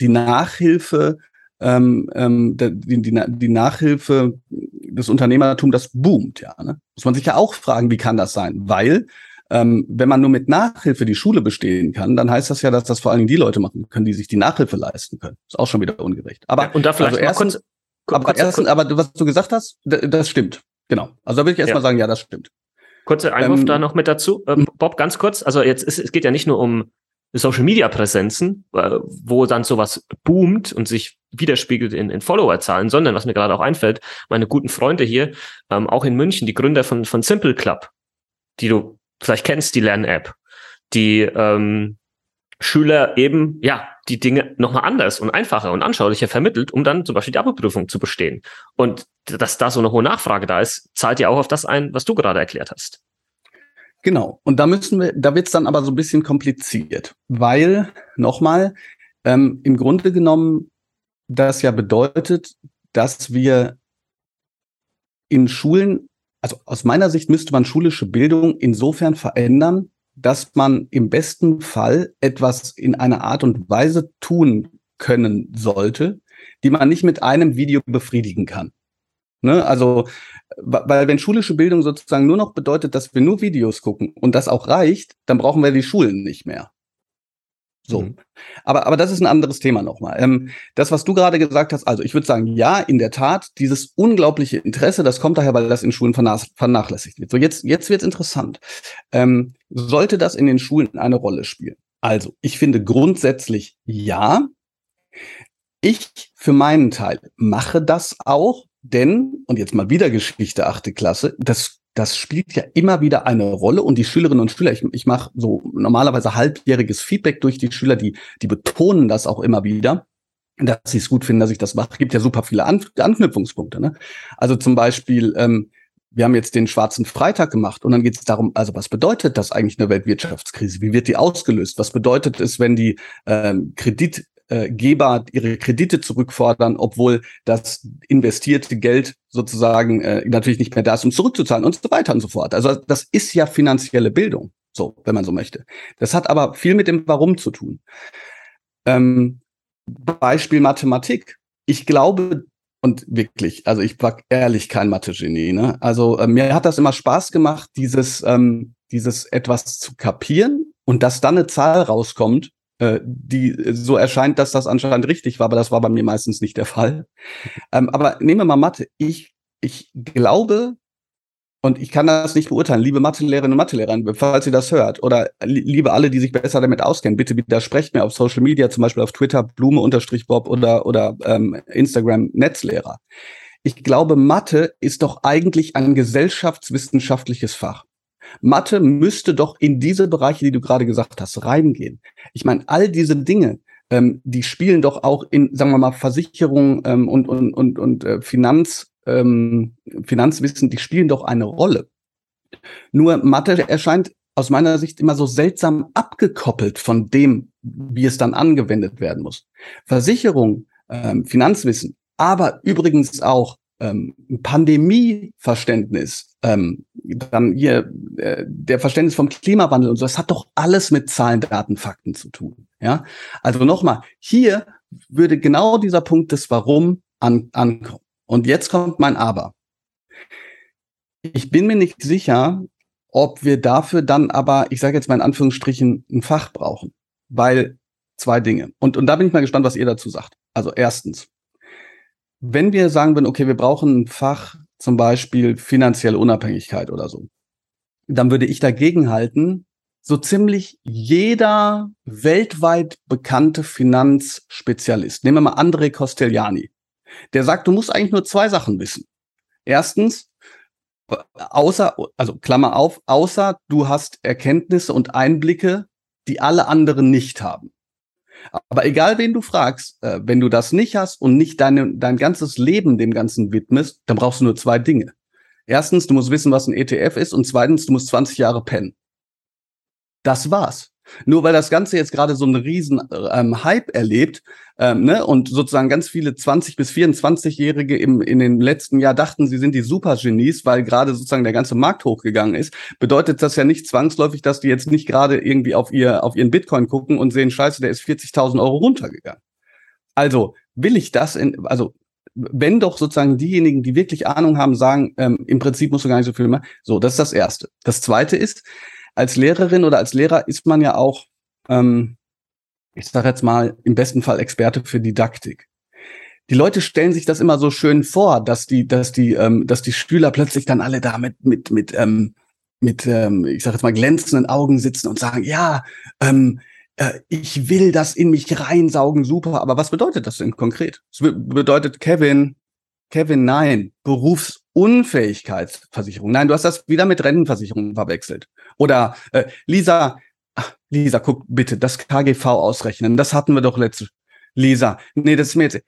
die Nachhilfe, ähm, ähm, die, die, die Nachhilfe des Unternehmertums, das boomt, ja. Ne? Muss man sich ja auch fragen, wie kann das sein? Weil ähm, wenn man nur mit Nachhilfe die Schule bestehen kann, dann heißt das ja, dass das vor allen Dingen die Leute machen können, die sich die Nachhilfe leisten können. Ist auch schon wieder ungerecht. Aber ja, und da vielleicht also erstens, kurz, aber, erstens, aber was du gesagt hast, das stimmt. Genau. Also da würde ich erstmal ja. sagen, ja, das stimmt. Kurzer Einwurf ähm, da noch mit dazu. Ähm, Bob, ganz kurz. Also jetzt ist, es geht ja nicht nur um Social Media Präsenzen, äh, wo dann sowas boomt und sich widerspiegelt in, in Followerzahlen, sondern was mir gerade auch einfällt, meine guten Freunde hier, ähm, auch in München, die Gründer von, von Simple Club, die du vielleicht kennst, die Lern-App, die ähm, Schüler eben, ja, die Dinge nochmal anders und einfacher und anschaulicher vermittelt, um dann zum Beispiel die Abi-Prüfung zu bestehen. Und dass da so eine hohe Nachfrage da ist, zahlt ja auch auf das ein, was du gerade erklärt hast. Genau. Und da müssen wir, da wird es dann aber so ein bisschen kompliziert, weil nochmal ähm, im Grunde genommen das ja bedeutet, dass wir in Schulen, also aus meiner Sicht müsste man schulische Bildung insofern verändern, dass man im besten Fall etwas in einer Art und Weise tun können sollte, die man nicht mit einem Video befriedigen kann. Ne? Also, weil wenn schulische Bildung sozusagen nur noch bedeutet, dass wir nur Videos gucken und das auch reicht, dann brauchen wir die Schulen nicht mehr. So. Mhm. Aber, aber das ist ein anderes Thema nochmal. Ähm, das, was du gerade gesagt hast, also ich würde sagen, ja, in der Tat, dieses unglaubliche Interesse, das kommt daher, weil das in Schulen vernachlässigt wird. So, jetzt, jetzt wird's interessant. Ähm, sollte das in den Schulen eine Rolle spielen? Also, ich finde grundsätzlich ja. Ich für meinen Teil mache das auch, denn, und jetzt mal wieder Geschichte achte Klasse, das das spielt ja immer wieder eine Rolle und die Schülerinnen und Schüler, ich, ich mache so normalerweise halbjähriges Feedback durch die Schüler, die, die betonen das auch immer wieder, dass sie es gut finden, dass ich das mache. Es gibt ja super viele An Anknüpfungspunkte. Ne? Also zum Beispiel, ähm, wir haben jetzt den schwarzen Freitag gemacht und dann geht es darum, also was bedeutet das eigentlich eine Weltwirtschaftskrise? Wie wird die ausgelöst? Was bedeutet es, wenn die ähm, Kredit äh, Geber ihre Kredite zurückfordern, obwohl das investierte Geld sozusagen äh, natürlich nicht mehr da ist, um zurückzuzahlen und so weiter und so fort. Also das ist ja finanzielle Bildung, so, wenn man so möchte. Das hat aber viel mit dem Warum zu tun. Ähm, Beispiel Mathematik. Ich glaube, und wirklich, also ich war ehrlich kein Mathe-Genie. Ne? Also äh, mir hat das immer Spaß gemacht, dieses, ähm, dieses etwas zu kapieren und dass dann eine Zahl rauskommt, äh, die so erscheint, dass das anscheinend richtig war, aber das war bei mir meistens nicht der Fall. Ähm, aber nehmen wir mal Mathe. Ich, ich glaube, und ich kann das nicht beurteilen, liebe Mathelehrerinnen und Mathelehrer, falls ihr das hört, oder liebe alle, die sich besser damit auskennen, bitte widersprecht mir auf Social Media, zum Beispiel auf Twitter, Blume-Bob oder, oder ähm, Instagram Netzlehrer. Ich glaube, Mathe ist doch eigentlich ein gesellschaftswissenschaftliches Fach. Mathe müsste doch in diese Bereiche, die du gerade gesagt hast, reingehen. Ich meine, all diese Dinge, ähm, die spielen doch auch in, sagen wir mal, Versicherung ähm, und, und, und, und äh, Finanz, ähm, Finanzwissen, die spielen doch eine Rolle. Nur Mathe erscheint aus meiner Sicht immer so seltsam abgekoppelt von dem, wie es dann angewendet werden muss. Versicherung, ähm, Finanzwissen, aber übrigens auch ähm, Pandemieverständnis, ähm, dann hier äh, der Verständnis vom Klimawandel und so, das hat doch alles mit Zahlen, Daten, Fakten zu tun. Ja, also nochmal, hier würde genau dieser Punkt des Warum an, ankommen. Und jetzt kommt mein Aber. Ich bin mir nicht sicher, ob wir dafür dann aber, ich sage jetzt mal in Anführungsstrichen, ein Fach brauchen. Weil zwei Dinge. Und, und da bin ich mal gespannt, was ihr dazu sagt. Also erstens, wenn wir sagen würden, okay, wir brauchen ein Fach, zum Beispiel finanzielle Unabhängigkeit oder so, dann würde ich dagegen halten, so ziemlich jeder weltweit bekannte Finanzspezialist, nehmen wir mal André Costellani, der sagt, du musst eigentlich nur zwei Sachen wissen. Erstens, außer, also Klammer auf, außer du hast Erkenntnisse und Einblicke, die alle anderen nicht haben. Aber egal, wen du fragst, äh, wenn du das nicht hast und nicht deine, dein ganzes Leben dem Ganzen widmest, dann brauchst du nur zwei Dinge. Erstens, du musst wissen, was ein ETF ist und zweitens, du musst 20 Jahre pennen. Das war's. Nur weil das Ganze jetzt gerade so einen riesen ähm, Hype erlebt ähm, ne, und sozusagen ganz viele 20- bis 24-Jährige im, in den letzten Jahr dachten, sie sind die Supergenies, weil gerade sozusagen der ganze Markt hochgegangen ist, bedeutet das ja nicht zwangsläufig, dass die jetzt nicht gerade irgendwie auf, ihr, auf ihren Bitcoin gucken und sehen, scheiße, der ist 40.000 Euro runtergegangen. Also will ich das in, also wenn doch sozusagen diejenigen, die wirklich Ahnung haben, sagen, ähm, im Prinzip musst du gar nicht so viel machen. So, das ist das Erste. Das Zweite ist, als Lehrerin oder als Lehrer ist man ja auch, ähm, ich sage jetzt mal, im besten Fall Experte für Didaktik. Die Leute stellen sich das immer so schön vor, dass die, dass die, ähm, dass die Schüler plötzlich dann alle da mit, mit, mit, ähm, mit, ähm, ich sage jetzt mal glänzenden Augen sitzen und sagen, ja, ähm, äh, ich will das in mich reinsaugen, super. Aber was bedeutet das denn konkret? Es bedeutet, Kevin, Kevin, nein, Berufsunfähigkeitsversicherung. Nein, du hast das wieder mit Rentenversicherung verwechselt. Oder äh, Lisa, Lisa, guck bitte, das KGV ausrechnen, das hatten wir doch letzte. Lisa, nee, das ist mir jetzt,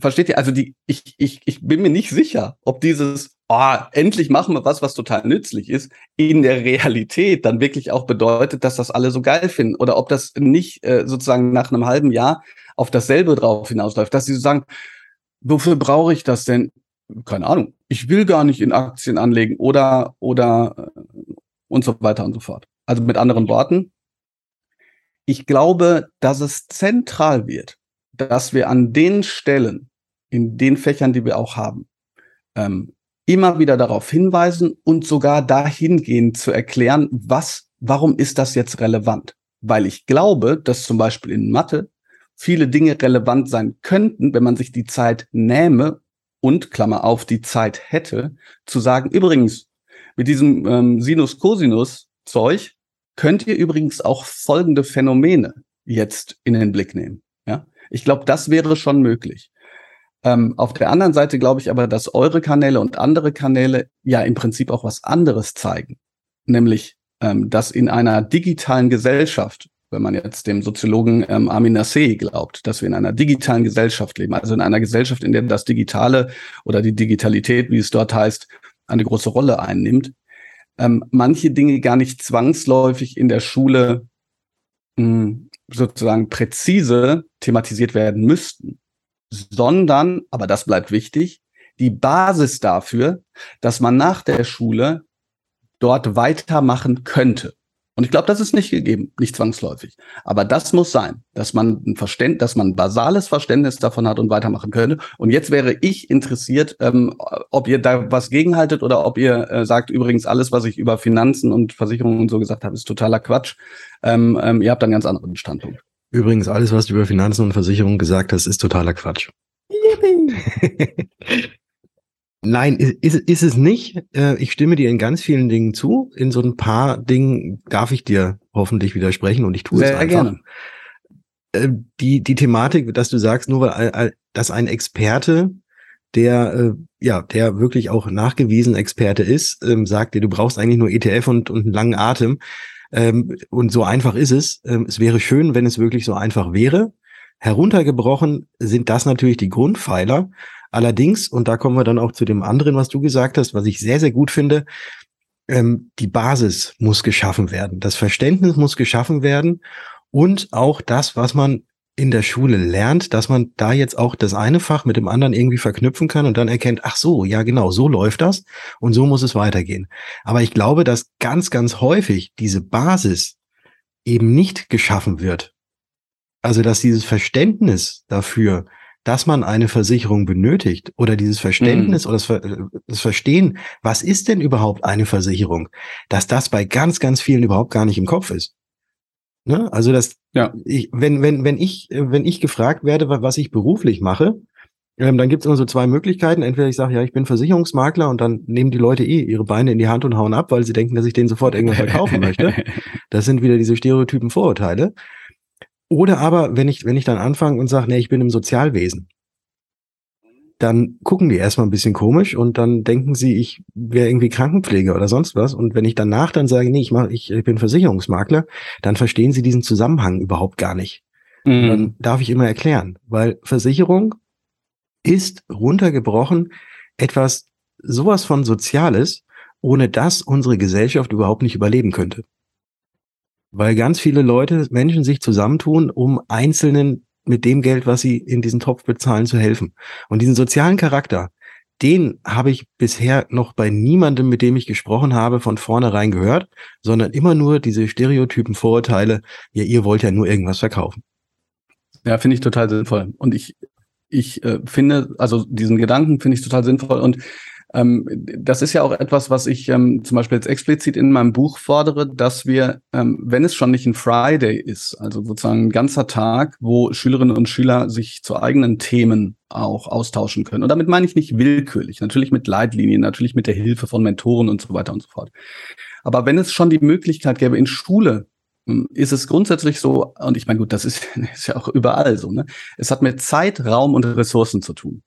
versteht ihr? Also die, ich, ich, ich bin mir nicht sicher, ob dieses, oh, endlich machen wir was, was total nützlich ist, in der Realität dann wirklich auch bedeutet, dass das alle so geil finden. Oder ob das nicht äh, sozusagen nach einem halben Jahr auf dasselbe drauf hinausläuft, dass sie so sagen, wofür brauche ich das denn? Keine Ahnung. Ich will gar nicht in Aktien anlegen oder, oder und so weiter und so fort. Also mit anderen Worten, ich glaube, dass es zentral wird, dass wir an den Stellen, in den Fächern, die wir auch haben, ähm, immer wieder darauf hinweisen und sogar dahingehend zu erklären, was, warum ist das jetzt relevant? Weil ich glaube, dass zum Beispiel in Mathe viele Dinge relevant sein könnten, wenn man sich die Zeit nähme und, Klammer auf, die Zeit hätte, zu sagen, übrigens, mit diesem ähm, Sinus-Cosinus-Zeug könnt ihr übrigens auch folgende Phänomene jetzt in den Blick nehmen. Ja, ich glaube, das wäre schon möglich. Ähm, auf der anderen Seite glaube ich aber, dass eure Kanäle und andere Kanäle ja im Prinzip auch was anderes zeigen, nämlich ähm, dass in einer digitalen Gesellschaft wenn man jetzt dem Soziologen ähm, Amin Nasseh glaubt, dass wir in einer digitalen Gesellschaft leben, also in einer Gesellschaft, in der das Digitale oder die Digitalität, wie es dort heißt, eine große Rolle einnimmt, ähm, manche Dinge gar nicht zwangsläufig in der Schule mh, hm, sozusagen präzise thematisiert werden müssten, sondern, aber das bleibt wichtig, die Basis dafür, dass man nach der Schule dort weitermachen könnte. Und ich glaube, das ist nicht gegeben, nicht zwangsläufig. Aber das muss sein, dass man ein Verständnis, dass man ein basales Verständnis davon hat und weitermachen könnte. Und jetzt wäre ich interessiert, ähm, ob ihr da was gegenhaltet oder ob ihr äh, sagt, übrigens, alles, was ich über Finanzen und Versicherungen und so gesagt habe, ist totaler Quatsch. Ähm, ähm, ihr habt einen ganz anderen Standpunkt. Übrigens, alles, was du über Finanzen und Versicherungen gesagt hast, ist totaler Quatsch. Nein, ist, ist es nicht. Äh, ich stimme dir in ganz vielen Dingen zu. In so ein paar Dingen darf ich dir hoffentlich widersprechen und ich tue Sehr es einfach. Gerne. Äh, die, die Thematik, dass du sagst, nur weil dass ein Experte, der äh, ja, der wirklich auch nachgewiesen Experte ist, ähm, sagt dir, du brauchst eigentlich nur ETF und, und einen langen Atem. Ähm, und so einfach ist es. Ähm, es wäre schön, wenn es wirklich so einfach wäre. Heruntergebrochen sind das natürlich die Grundpfeiler. Allerdings, und da kommen wir dann auch zu dem anderen, was du gesagt hast, was ich sehr, sehr gut finde, ähm, die Basis muss geschaffen werden. Das Verständnis muss geschaffen werden und auch das, was man in der Schule lernt, dass man da jetzt auch das eine Fach mit dem anderen irgendwie verknüpfen kann und dann erkennt, ach so, ja genau, so läuft das und so muss es weitergehen. Aber ich glaube, dass ganz, ganz häufig diese Basis eben nicht geschaffen wird. Also, dass dieses Verständnis dafür, dass man eine Versicherung benötigt oder dieses Verständnis mhm. oder das, das, Verstehen, was ist denn überhaupt eine Versicherung, dass das bei ganz, ganz vielen überhaupt gar nicht im Kopf ist. Ne? Also das, ja. ich, wenn, wenn, wenn ich, wenn ich gefragt werde, was ich beruflich mache, ähm, dann gibt es immer so zwei Möglichkeiten. Entweder ich sage, ja, ich bin Versicherungsmakler und dann nehmen die Leute eh ihre Beine in die Hand und hauen ab, weil sie denken, dass ich denen sofort irgendwas verkaufen möchte. Das sind wieder diese stereotypen Vorurteile. Oder aber, wenn ich, wenn ich dann anfange und sage, nee, ich bin im Sozialwesen, dann gucken die erstmal ein bisschen komisch und dann denken sie, ich wäre irgendwie Krankenpfleger oder sonst was. Und wenn ich danach dann sage, nee, ich, mach, ich, ich bin Versicherungsmakler, dann verstehen sie diesen Zusammenhang überhaupt gar nicht. Mhm. Dann darf ich immer erklären, weil Versicherung ist runtergebrochen etwas sowas von Soziales, ohne das unsere Gesellschaft überhaupt nicht überleben könnte weil ganz viele Leute, Menschen sich zusammentun, um Einzelnen mit dem Geld, was sie in diesen Topf bezahlen, zu helfen. Und diesen sozialen Charakter, den habe ich bisher noch bei niemandem, mit dem ich gesprochen habe, von vornherein gehört, sondern immer nur diese Stereotypen, Vorurteile, ja, ihr wollt ja nur irgendwas verkaufen. Ja, finde ich total sinnvoll. Und ich, ich äh, finde, also diesen Gedanken finde ich total sinnvoll. Und das ist ja auch etwas, was ich ähm, zum Beispiel jetzt explizit in meinem Buch fordere, dass wir, ähm, wenn es schon nicht ein Friday ist, also sozusagen ein ganzer Tag, wo Schülerinnen und Schüler sich zu eigenen Themen auch austauschen können. Und damit meine ich nicht willkürlich, natürlich mit Leitlinien, natürlich mit der Hilfe von Mentoren und so weiter und so fort. Aber wenn es schon die Möglichkeit gäbe, in Schule hm, ist es grundsätzlich so, und ich meine, gut, das ist, ist ja auch überall so, ne? Es hat mit Zeit, Raum und Ressourcen zu tun.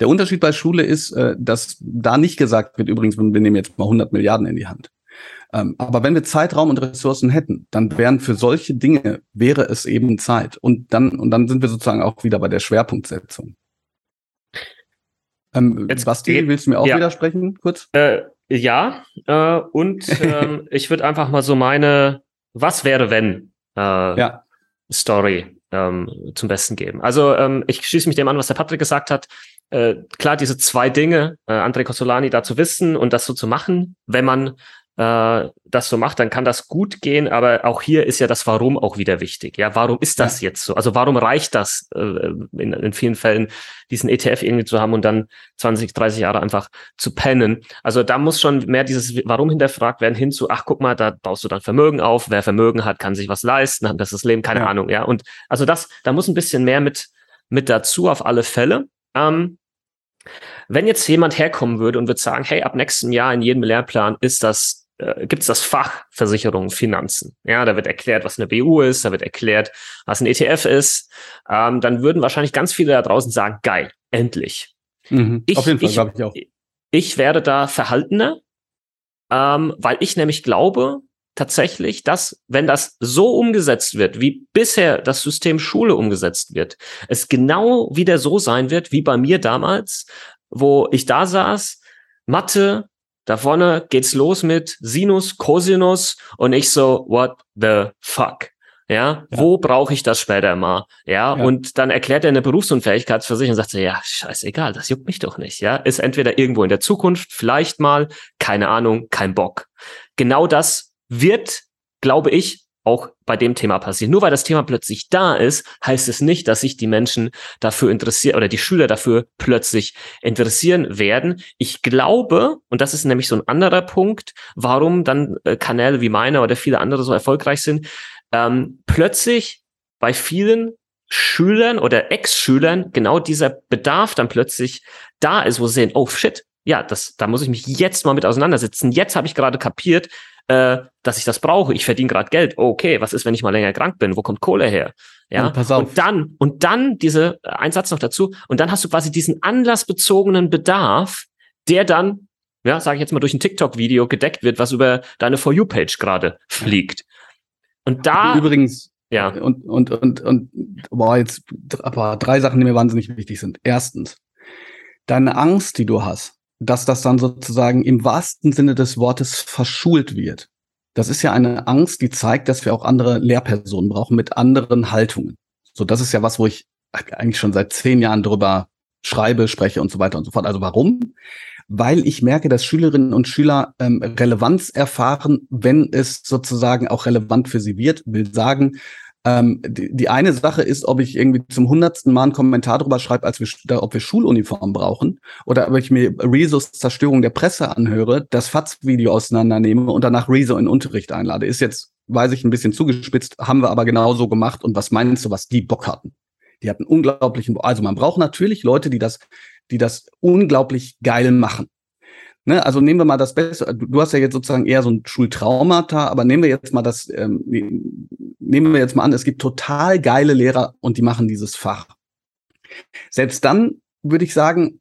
Der Unterschied bei Schule ist, äh, dass da nicht gesagt wird, übrigens, wir nehmen jetzt mal 100 Milliarden in die Hand, Ähm, aber wenn wir Zeitraum und Ressourcen hätten, dann wären für solche Dinge, wäre es eben Zeit. Und dann, und dann sind wir sozusagen auch wieder bei der Schwerpunktsetzung. Ähm, Jetzt Basti, geht- willst du mir auch ja. widersprechen, kurz? Äh, ja, äh, und ähm, ich würde einfach mal so meine Was wäre wenn äh, Ja. Story ähm, zum Besten geben. Also ähm, ich schließe mich dem an, was der Patrick gesagt hat. Äh, klar, diese zwei Dinge, äh, André Costolani da zu wissen und das so zu machen, wenn man äh, das so macht, dann kann das gut gehen, aber auch hier ist ja das Warum auch wieder wichtig. Ja, warum ist das jetzt so? Also warum reicht das äh, in, in vielen Fällen, diesen ETF irgendwie zu haben und dann 20, 30 Jahre einfach zu pennen? Also da muss schon mehr dieses Warum hinterfragt werden hin zu, ach guck mal, da baust du dann Vermögen auf, wer Vermögen hat, kann sich was leisten, hat das das Leben, keine Ja. Ahnung, ja. Und also das, da muss ein bisschen mehr mit, mit dazu auf alle Fälle. Ähm, wenn jetzt jemand herkommen würde und würde sagen, hey, ab nächstem Jahr in jedem Lehrplan ist das, äh, gibt es das Fach Versicherung, Finanzen. Ja, da wird erklärt, was eine BU ist, da wird erklärt, was ein ETF ist. Ähm, dann würden wahrscheinlich ganz viele da draußen sagen, geil, endlich. Mhm. Ich- Auf jeden Fall, glaube ich auch. Ich werde da verhaltener, ähm, weil ich nämlich glaube tatsächlich, dass wenn das so umgesetzt wird, wie bisher das System Schule umgesetzt wird, es genau wieder so sein wird wie bei mir damals, wo ich da saß, Mathe, da vorne geht's los mit Sinus, Cosinus und ich so, what the fuck? Ja, Ja. wo brauche ich das später mal? Ja, Ja. und dann erklärt er eine Berufsunfähigkeitsversicherung und sagt so, ja, scheißegal, das juckt mich doch nicht. Ja, ist entweder irgendwo in der Zukunft, vielleicht mal, keine Ahnung, kein Bock. Genau das wird, glaube ich, auch bei dem Thema passieren. Nur weil das Thema plötzlich da ist, heißt es nicht, dass sich die Menschen dafür interessieren oder die Schüler dafür plötzlich interessieren werden. Ich glaube, und das ist nämlich so ein anderer Punkt, warum dann äh, Kanäle wie meiner oder viele andere so erfolgreich sind, ähm, plötzlich bei vielen Schülern oder Ex-Schülern genau dieser Bedarf dann plötzlich da ist, wo sie sehen, oh shit, ja, das, da muss ich mich jetzt mal mit auseinandersetzen. Jetzt habe ich gerade kapiert, äh, dass ich das brauche. Ich verdiene gerade Geld. Okay, was ist, wenn ich mal länger krank bin? Wo kommt Kohle her? Ja, und dann und dann diese äh, ein Satz noch dazu und dann hast du quasi diesen anlassbezogenen Bedarf, der dann, ja, sage ich jetzt mal durch ein TikTok-Video gedeckt wird, was über deine For You-Page gerade fliegt. Und da, Übrigens, ja, Und, und, und, und, boah, jetzt, aber drei Sachen, die mir wahnsinnig wichtig sind. Erstens, deine Angst, die du hast, dass das dann sozusagen im wahrsten Sinne des Wortes verschult wird. Das ist ja eine Angst, die zeigt, dass wir auch andere Lehrpersonen brauchen mit anderen Haltungen. So, das ist ja was, wo ich eigentlich schon seit zehn Jahren drüber schreibe, spreche und so weiter und so fort. Also warum? Weil ich merke, dass Schülerinnen und Schüler ähm, Relevanz erfahren, wenn es sozusagen auch relevant für sie wird. Will sagen, ähm, die, die eine Sache ist, ob ich irgendwie zum hundertsten Mal einen Kommentar drüber schreibe, als wir, ob wir Schuluniformen brauchen, oder ob ich mir Rezos Zerstörung der Presse anhöre, das FATS-Video auseinandernehme und danach Rezo in Unterricht einlade. Ist jetzt, weiß ich, ein bisschen zugespitzt, haben wir aber genauso gemacht. Und was meinst du, was die Bock hatten? Die hatten unglaublichen, also man braucht natürlich Leute, die das, die das unglaublich geil machen. Ne, also nehmen wir mal das Beste. Du, hast ja jetzt sozusagen eher so ein Schultraumata, aber nehmen wir jetzt mal das, ähm, nehmen wir jetzt mal an, es gibt total geile Lehrer und die machen dieses Fach. Selbst dann würde ich sagen,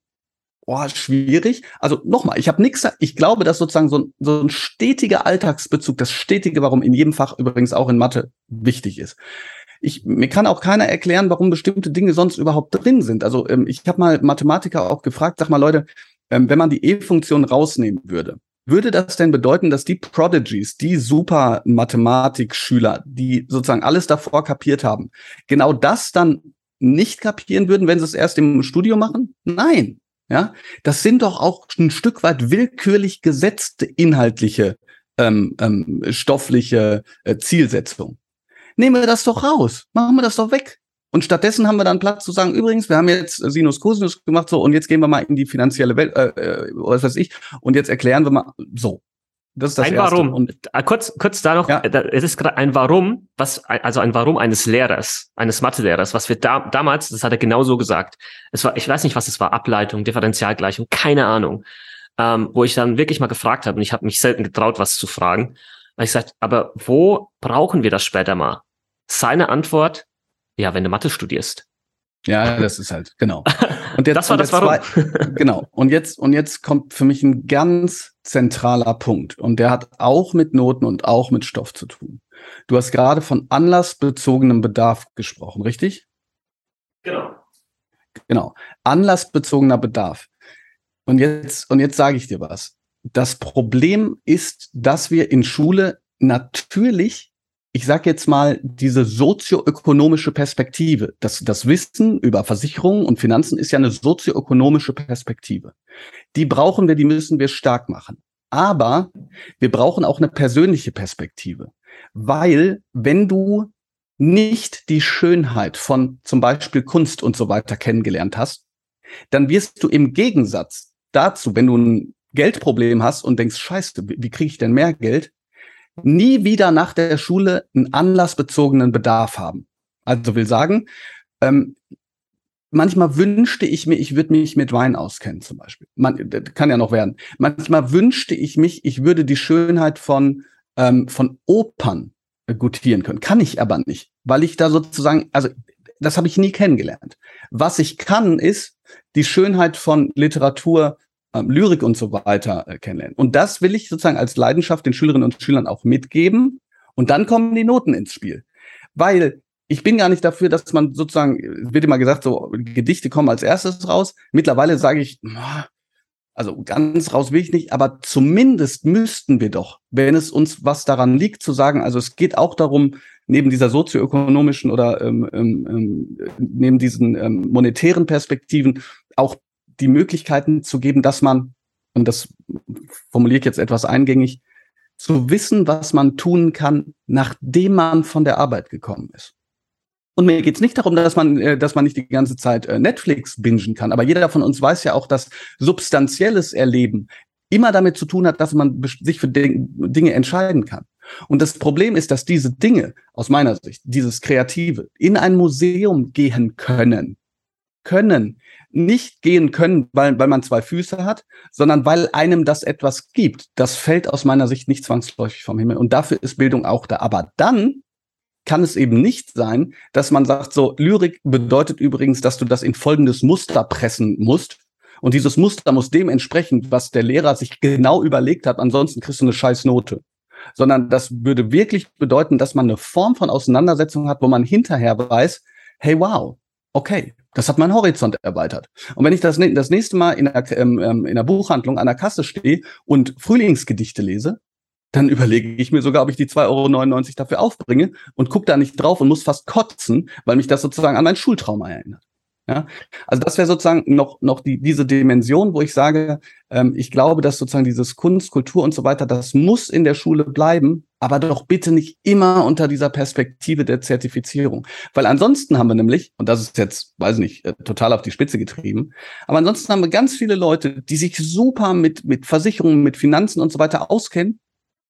oh, schwierig. Also nochmal, ich habe nichts, ich glaube, dass sozusagen so ein, so ein stetiger Alltagsbezug, das stetige Warum in jedem Fach übrigens auch in Mathe wichtig ist. Ich, mir kann auch keiner erklären, warum bestimmte Dinge sonst überhaupt drin sind. Also ähm, ich habe mal Mathematiker auch gefragt, sag mal Leute, ähm, wenn man die E-Funktion rausnehmen würde, würde das denn bedeuten, dass die Prodigies, die super Mathematikschüler, die sozusagen alles davor kapiert haben, genau das dann nicht kapieren würden, wenn sie es erst im Studio machen? Nein. Ja, das sind doch auch ein Stück weit willkürlich gesetzte inhaltliche, ähm, ähm, stoffliche äh, Zielsetzung. Nehmen wir das doch raus, machen wir das doch weg. Und stattdessen haben wir dann Platz zu sagen, übrigens, wir haben jetzt Sinus Cosinus gemacht, so, und jetzt gehen wir mal in die finanzielle Welt, äh, äh, was weiß ich, und jetzt erklären wir mal, so. Das ist das ein Erste. Warum. Und Äh, kurz, kurz da noch, Ja. äh, es ist gerade ein Warum, was, also ein Warum eines Lehrers, eines Mathelehrers, was wir da, damals, das hat er genau so gesagt. Es war, ich weiß nicht, was es war, Ableitung, Differentialgleichung, keine Ahnung. Ähm, wo ich dann wirklich mal gefragt habe, und ich habe mich selten getraut, was zu fragen. Weil ich gesagt, aber wo brauchen wir das später mal? Seine Antwort, ja, wenn du Mathe studierst. ja, das ist halt, genau. Und jetzt, das war das Warum. Zwei, genau. Und jetzt, und jetzt kommt für mich ein ganz zentraler Punkt. Und der hat auch mit Noten und auch mit Stoff zu tun. Du hast gerade von anlassbezogenem Bedarf gesprochen, richtig? Genau. Genau. Anlassbezogener Bedarf. Und jetzt, und jetzt sage ich dir was. Das Problem ist, dass wir in Schule natürlich ich sage jetzt mal, diese sozioökonomische Perspektive, das, das Wissen über Versicherungen und Finanzen ist ja eine sozioökonomische Perspektive. Die brauchen wir, die müssen wir stark machen. Aber wir brauchen auch eine persönliche Perspektive, weil wenn du nicht die Schönheit von zum Beispiel Kunst und so weiter kennengelernt hast, dann wirst du im Gegensatz dazu, wenn du ein Geldproblem hast und denkst, scheiße, wie kriege ich denn mehr Geld, nie wieder nach der Schule einen anlassbezogenen Bedarf haben. Also will sagen, ähm, manchmal wünschte ich mir, ich würde mich mit Wein auskennen zum Beispiel. Man, das kann ja noch werden. Manchmal wünschte ich mich, ich würde die Schönheit von, ähm, von Opern gutieren können. Kann ich aber nicht, weil ich da sozusagen, also das habe ich nie kennengelernt. Was ich kann, ist die Schönheit von Literatur Lyrik und so weiter äh, kennenlernen. Und das will ich sozusagen als Leidenschaft den Schülerinnen und Schülern auch mitgeben. Und dann kommen die Noten ins Spiel. Weil ich bin gar nicht dafür, dass man sozusagen, wird immer gesagt, so Gedichte kommen als erstes raus. Mittlerweile sage ich, also ganz raus will ich nicht, aber zumindest müssten wir doch, wenn es uns was daran liegt, zu sagen, also es geht auch darum, neben dieser sozioökonomischen oder ähm, ähm, ähm neben diesen ähm, monetären Perspektiven auch die Möglichkeiten zu geben, dass man, und das formuliere ich jetzt etwas eingängig, zu wissen, was man tun kann, nachdem man von der Arbeit gekommen ist. Und mir geht es nicht darum, dass man, äh, dass man nicht die ganze Zeit äh, Netflix bingen kann, aber jeder von uns weiß ja auch, dass substanzielles Erleben immer damit zu tun hat, dass man sich für Dinge entscheiden kann. Und das Problem ist, dass diese Dinge, aus meiner Sicht, dieses Kreative, in ein Museum gehen können, können, nicht gehen können, weil, weil man zwei Füße hat, sondern weil einem das etwas gibt. Das fällt aus meiner Sicht nicht zwangsläufig vom Himmel. Und dafür ist Bildung auch da. Aber dann kann es eben nicht sein, dass man sagt, so, Lyrik bedeutet übrigens, dass du das in folgendes Muster pressen musst. Und dieses Muster muss dementsprechend, was der Lehrer sich genau überlegt hat, ansonsten kriegst du eine scheiß Note. Sondern das würde wirklich bedeuten, dass man eine Form von Auseinandersetzung hat, wo man hinterher weiß, hey wow, okay, das hat meinen Horizont erweitert. Und wenn ich das, das nächste Mal in der, ähm, ähm, in der Buchhandlung an der Kasse stehe und Frühlingsgedichte lese, dann überlege ich mir sogar, ob ich die 2,99 Euro dafür aufbringe und gucke da nicht drauf und muss fast kotzen, weil mich das sozusagen an mein Schultrauma erinnert. Ja, also das wäre sozusagen noch, noch die, diese Dimension, wo ich sage, ähm, ich glaube, dass sozusagen dieses Kunst, Kultur und so weiter, das muss in der Schule bleiben, aber doch bitte nicht immer unter dieser Perspektive der Zertifizierung. Weil ansonsten haben wir nämlich, und das ist jetzt, weiß nicht, äh, total auf die Spitze getrieben, aber ansonsten haben wir ganz viele Leute, die sich super mit, mit Versicherungen, mit Finanzen und so weiter auskennen,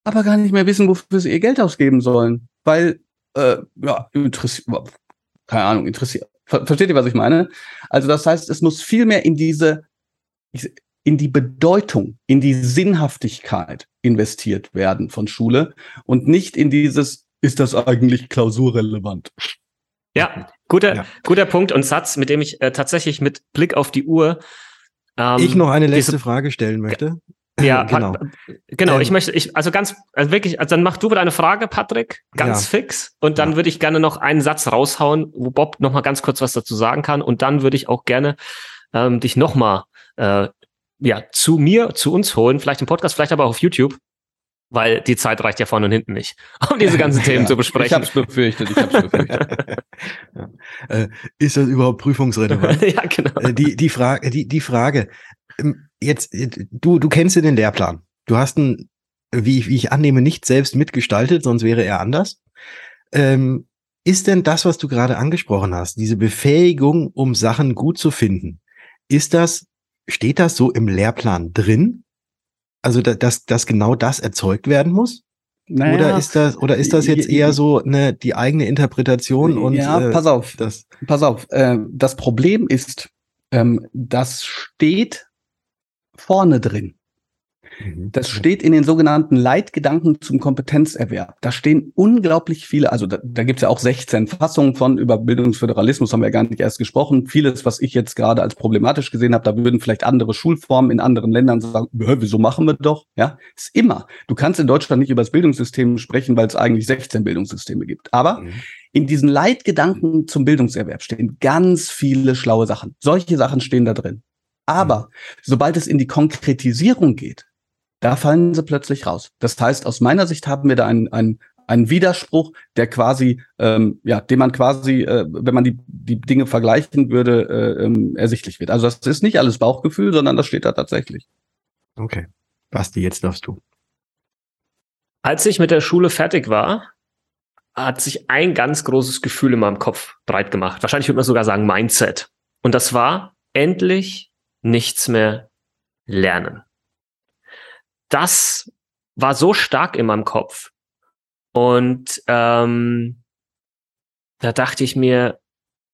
aber gar nicht mehr wissen, wofür sie ihr Geld ausgeben sollen. Weil, äh, ja, interessiert, keine Ahnung, interessiert Versteht ihr, was ich meine? Also das heißt, es muss viel mehr in diese, in die Bedeutung, in die Sinnhaftigkeit investiert werden von Schule und nicht in dieses, ist das eigentlich klausurrelevant? Ja, guter, ja. guter Punkt und Satz, mit dem ich äh, tatsächlich mit Blick auf die Uhr ähm, ich noch eine letzte Frage stellen möchte. Ja, genau. Genau, ähm, ich möchte, ich, also ganz, also wirklich, also dann mach du deine Frage, Patrick, ganz ja. fix. Und dann ja. würde ich gerne noch einen Satz raushauen, wo Bob noch mal ganz kurz was dazu sagen kann. Und dann würde ich auch gerne ähm, dich noch mal, äh, ja, zu mir, zu uns holen, vielleicht im Podcast, vielleicht aber auch auf YouTube, weil die Zeit reicht ja vorne und hinten nicht, um diese ganzen Themen ja, zu besprechen. Ich hab's befürchtet, ich hab's befürchtet. äh, ist das überhaupt prüfungsrelevant? ja, genau. Äh, die, die Frage, die, die Frage, jetzt, du, du kennst ja den Lehrplan. Du hast ihn, wie, wie ich annehme, nicht selbst mitgestaltet, sonst wäre er anders. Ähm, ist denn das, was du gerade angesprochen hast, diese Befähigung, um Sachen gut zu finden, ist das, steht das so im Lehrplan drin? Also, dass, dass genau das erzeugt werden muss? Naja, oder ist das oder ist das jetzt eher so eine die eigene Interpretation und ja, äh, pass auf, das pass auf. Äh, das Problem ist, ähm, das steht vorne drin. Mhm. Das steht in den sogenannten Leitgedanken zum Kompetenzerwerb. Da stehen unglaublich viele, also da, da gibt es ja auch 16 Fassungen von, über Bildungsföderalismus haben wir ja gar nicht erst gesprochen. Vieles, was ich jetzt gerade als problematisch gesehen habe, da würden vielleicht andere Schulformen in anderen Ländern sagen, wieso machen wir doch? Ja, ist immer. Du kannst in Deutschland nicht über das Bildungssystem sprechen, weil es eigentlich 16 Bildungssysteme gibt. Aber mhm. in diesen Leitgedanken zum Bildungserwerb stehen ganz viele schlaue Sachen. Solche Sachen stehen da drin. Aber mhm. sobald es in die Konkretisierung geht, da fallen sie plötzlich raus. Das heißt, aus meiner Sicht haben wir da einen, einen, einen Widerspruch, der quasi, ähm, ja, den man quasi, äh, wenn man die, die Dinge vergleichen würde, äh, ähm, ersichtlich wird. Also das ist nicht alles Bauchgefühl, sondern das steht da tatsächlich. Okay. Basti, jetzt darfst du. Als ich mit der Schule fertig war, hat sich ein ganz großes Gefühl in meinem Kopf breit gemacht. Wahrscheinlich würde man sogar sagen Mindset. Und das war endlich nichts mehr lernen das war so stark in meinem Kopf. Und ähm, da dachte ich mir,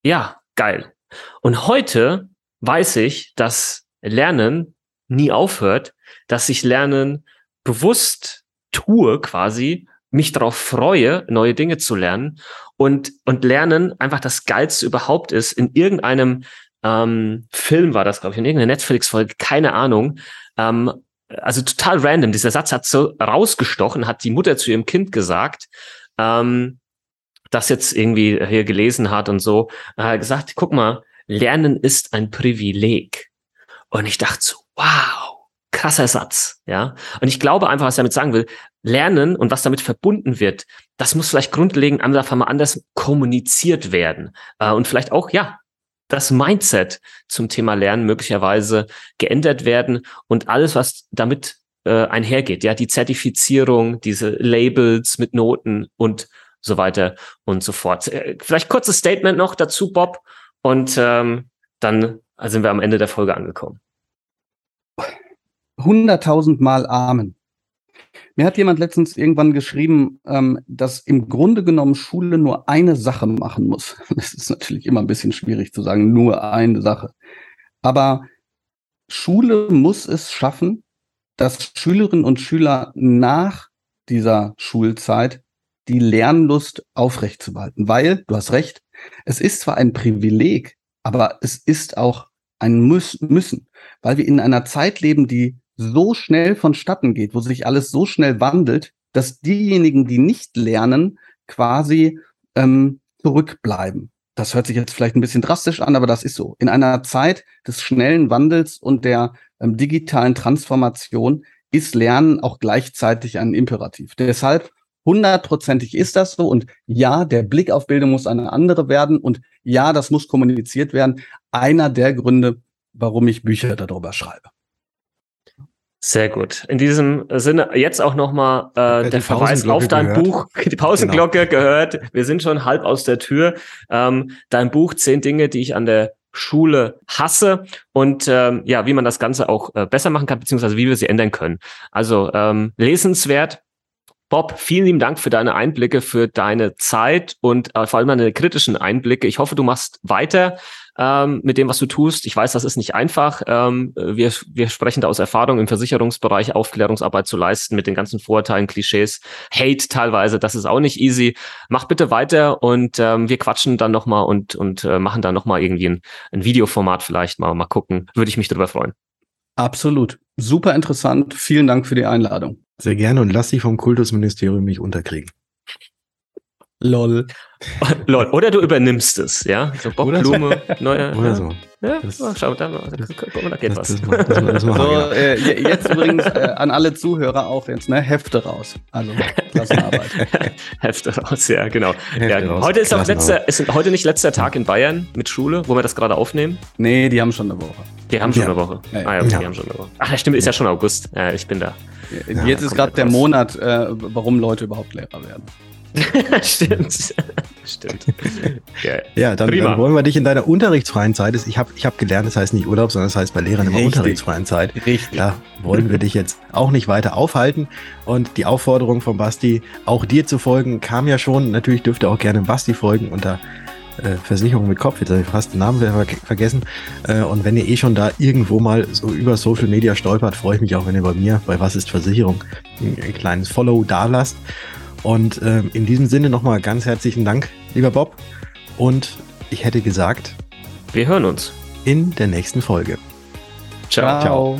ja, geil. Und heute weiß ich, dass Lernen nie aufhört, dass ich Lernen bewusst tue quasi, mich darauf freue, neue Dinge zu lernen und, und Lernen einfach das Geilste überhaupt ist. In irgendeinem ähm, Film war das, glaube ich, in irgendeiner Netflix-Folge, keine Ahnung, ähm, also total random. Dieser Satz hat so rausgestochen, hat die Mutter zu ihrem Kind gesagt, ähm, das jetzt irgendwie hier gelesen hat und so, äh, gesagt, guck mal, Lernen ist ein Privileg. Und ich dachte so, wow, krasser Satz, ja. Und ich glaube einfach, was er damit sagen will, Lernen und was damit verbunden wird, das muss vielleicht grundlegend einfach mal anders kommuniziert werden. Äh, und vielleicht auch, ja, das Mindset zum Thema Lernen möglicherweise geändert werden und alles, was damit äh, einhergeht, ja, die Zertifizierung, diese Labels mit Noten und so weiter und so fort. Äh, vielleicht kurzes Statement noch dazu, Bob, und ähm, dann sind wir am Ende der Folge angekommen. Hunderttausend Mal Amen. Mir hat jemand letztens irgendwann geschrieben, ähm, dass im Grunde genommen Schule nur eine Sache machen muss. Das ist natürlich immer ein bisschen schwierig zu sagen, nur eine Sache. Aber Schule muss es schaffen, dass Schülerinnen und Schüler nach dieser Schulzeit die Lernlust aufrechtzuerhalten. Weil, du hast recht, es ist zwar ein Privileg, aber es ist auch ein Müssen, weil wir in einer Zeit leben, die so schnell vonstatten geht, wo sich alles so schnell wandelt, dass diejenigen, die nicht lernen, quasi ähm, zurückbleiben. Das hört sich jetzt vielleicht ein bisschen drastisch an, aber das ist so. In einer Zeit des schnellen Wandels und der ähm, digitalen Transformation ist Lernen auch gleichzeitig ein Imperativ. Deshalb hundertprozentig ist das so und ja, der Blick auf Bildung muss eine andere werden und ja, das muss kommuniziert werden. Einer der Gründe, warum ich Bücher darüber schreibe. Sehr gut. In diesem Sinne jetzt auch nochmal äh, der Verweis auf dein gehört. Buch. Die Pausenglocke genau. gehört. Wir sind schon halb aus der Tür. Ähm, dein Buch Zehn Dinge, die ich an der Schule hasse und ähm, ja, wie man das Ganze auch äh, besser machen kann, beziehungsweise wie wir sie ändern können. Also ähm, lesenswert. Bob, vielen lieben Dank für deine Einblicke, für deine Zeit und äh, vor allem deine kritischen Einblicke. Ich hoffe, du machst weiter ähm, mit dem, was du tust. Ich weiß, das ist nicht einfach. Ähm, wir, wir sprechen da aus Erfahrung im Versicherungsbereich, Aufklärungsarbeit zu leisten mit den ganzen Vorurteilen, Klischees, Hate teilweise. Das ist auch nicht easy. Mach bitte weiter und ähm, wir quatschen dann nochmal und, und äh, machen dann nochmal irgendwie ein, ein Videoformat vielleicht mal. Mal gucken. Würde ich mich darüber freuen. Absolut. Super interessant. Vielen Dank für die Einladung. Sehr gerne und lass dich vom Kultusministerium nicht unterkriegen. Lol. Lol. Oder du übernimmst es, ja? So Bob Oder Blume, so. neuer. Oder so. Ja, das, schau, da, da, guck mal, da geht das, was. Das, das, das so, äh, jetzt übrigens äh, an alle Zuhörer auch jetzt, ne? Hefte raus. Also Klassenarbeit. Hefte raus, ja, genau. Hefte ja, raus, heute ist auch letzter, ist heute nicht letzter Tag in Bayern mit Schule, wo wir das gerade aufnehmen? Nee, die haben schon eine Woche. Die haben schon ja. eine Woche. Ah, ja, okay, die haben schon eine Woche. Ach, stimmt, ist ja schon August. Ja, ich bin da. Jetzt ist gerade der Monat, äh, warum Leute überhaupt Lehrer werden. Stimmt. Stimmt. Geil. Ja, dann, dann, wollen wir dich in deiner unterrichtsfreien Zeit, ich habe ich hab gelernt, das heißt nicht Urlaub, sondern das heißt bei Lehrern immer Richtig. unterrichtsfreien Zeit. Richtig. Da wollen wir dich jetzt auch nicht weiter aufhalten. Und die Aufforderung von Basti, auch dir zu folgen, kam ja schon. Natürlich dürft ihr auch gerne Basti folgen unter äh, Versicherung mit Kopf, jetzt habe ich fast den Namen ver vergessen. Äh, und wenn ihr eh schon da irgendwo mal so über Social Media stolpert, freue ich mich auch, wenn ihr bei mir bei Was ist Versicherung ein, ein kleines Follow da lasst. Und äh, in diesem Sinne nochmal ganz herzlichen Dank, lieber Bob. Und ich hätte gesagt, wir hören uns in der nächsten Folge. Ciao. Ciao.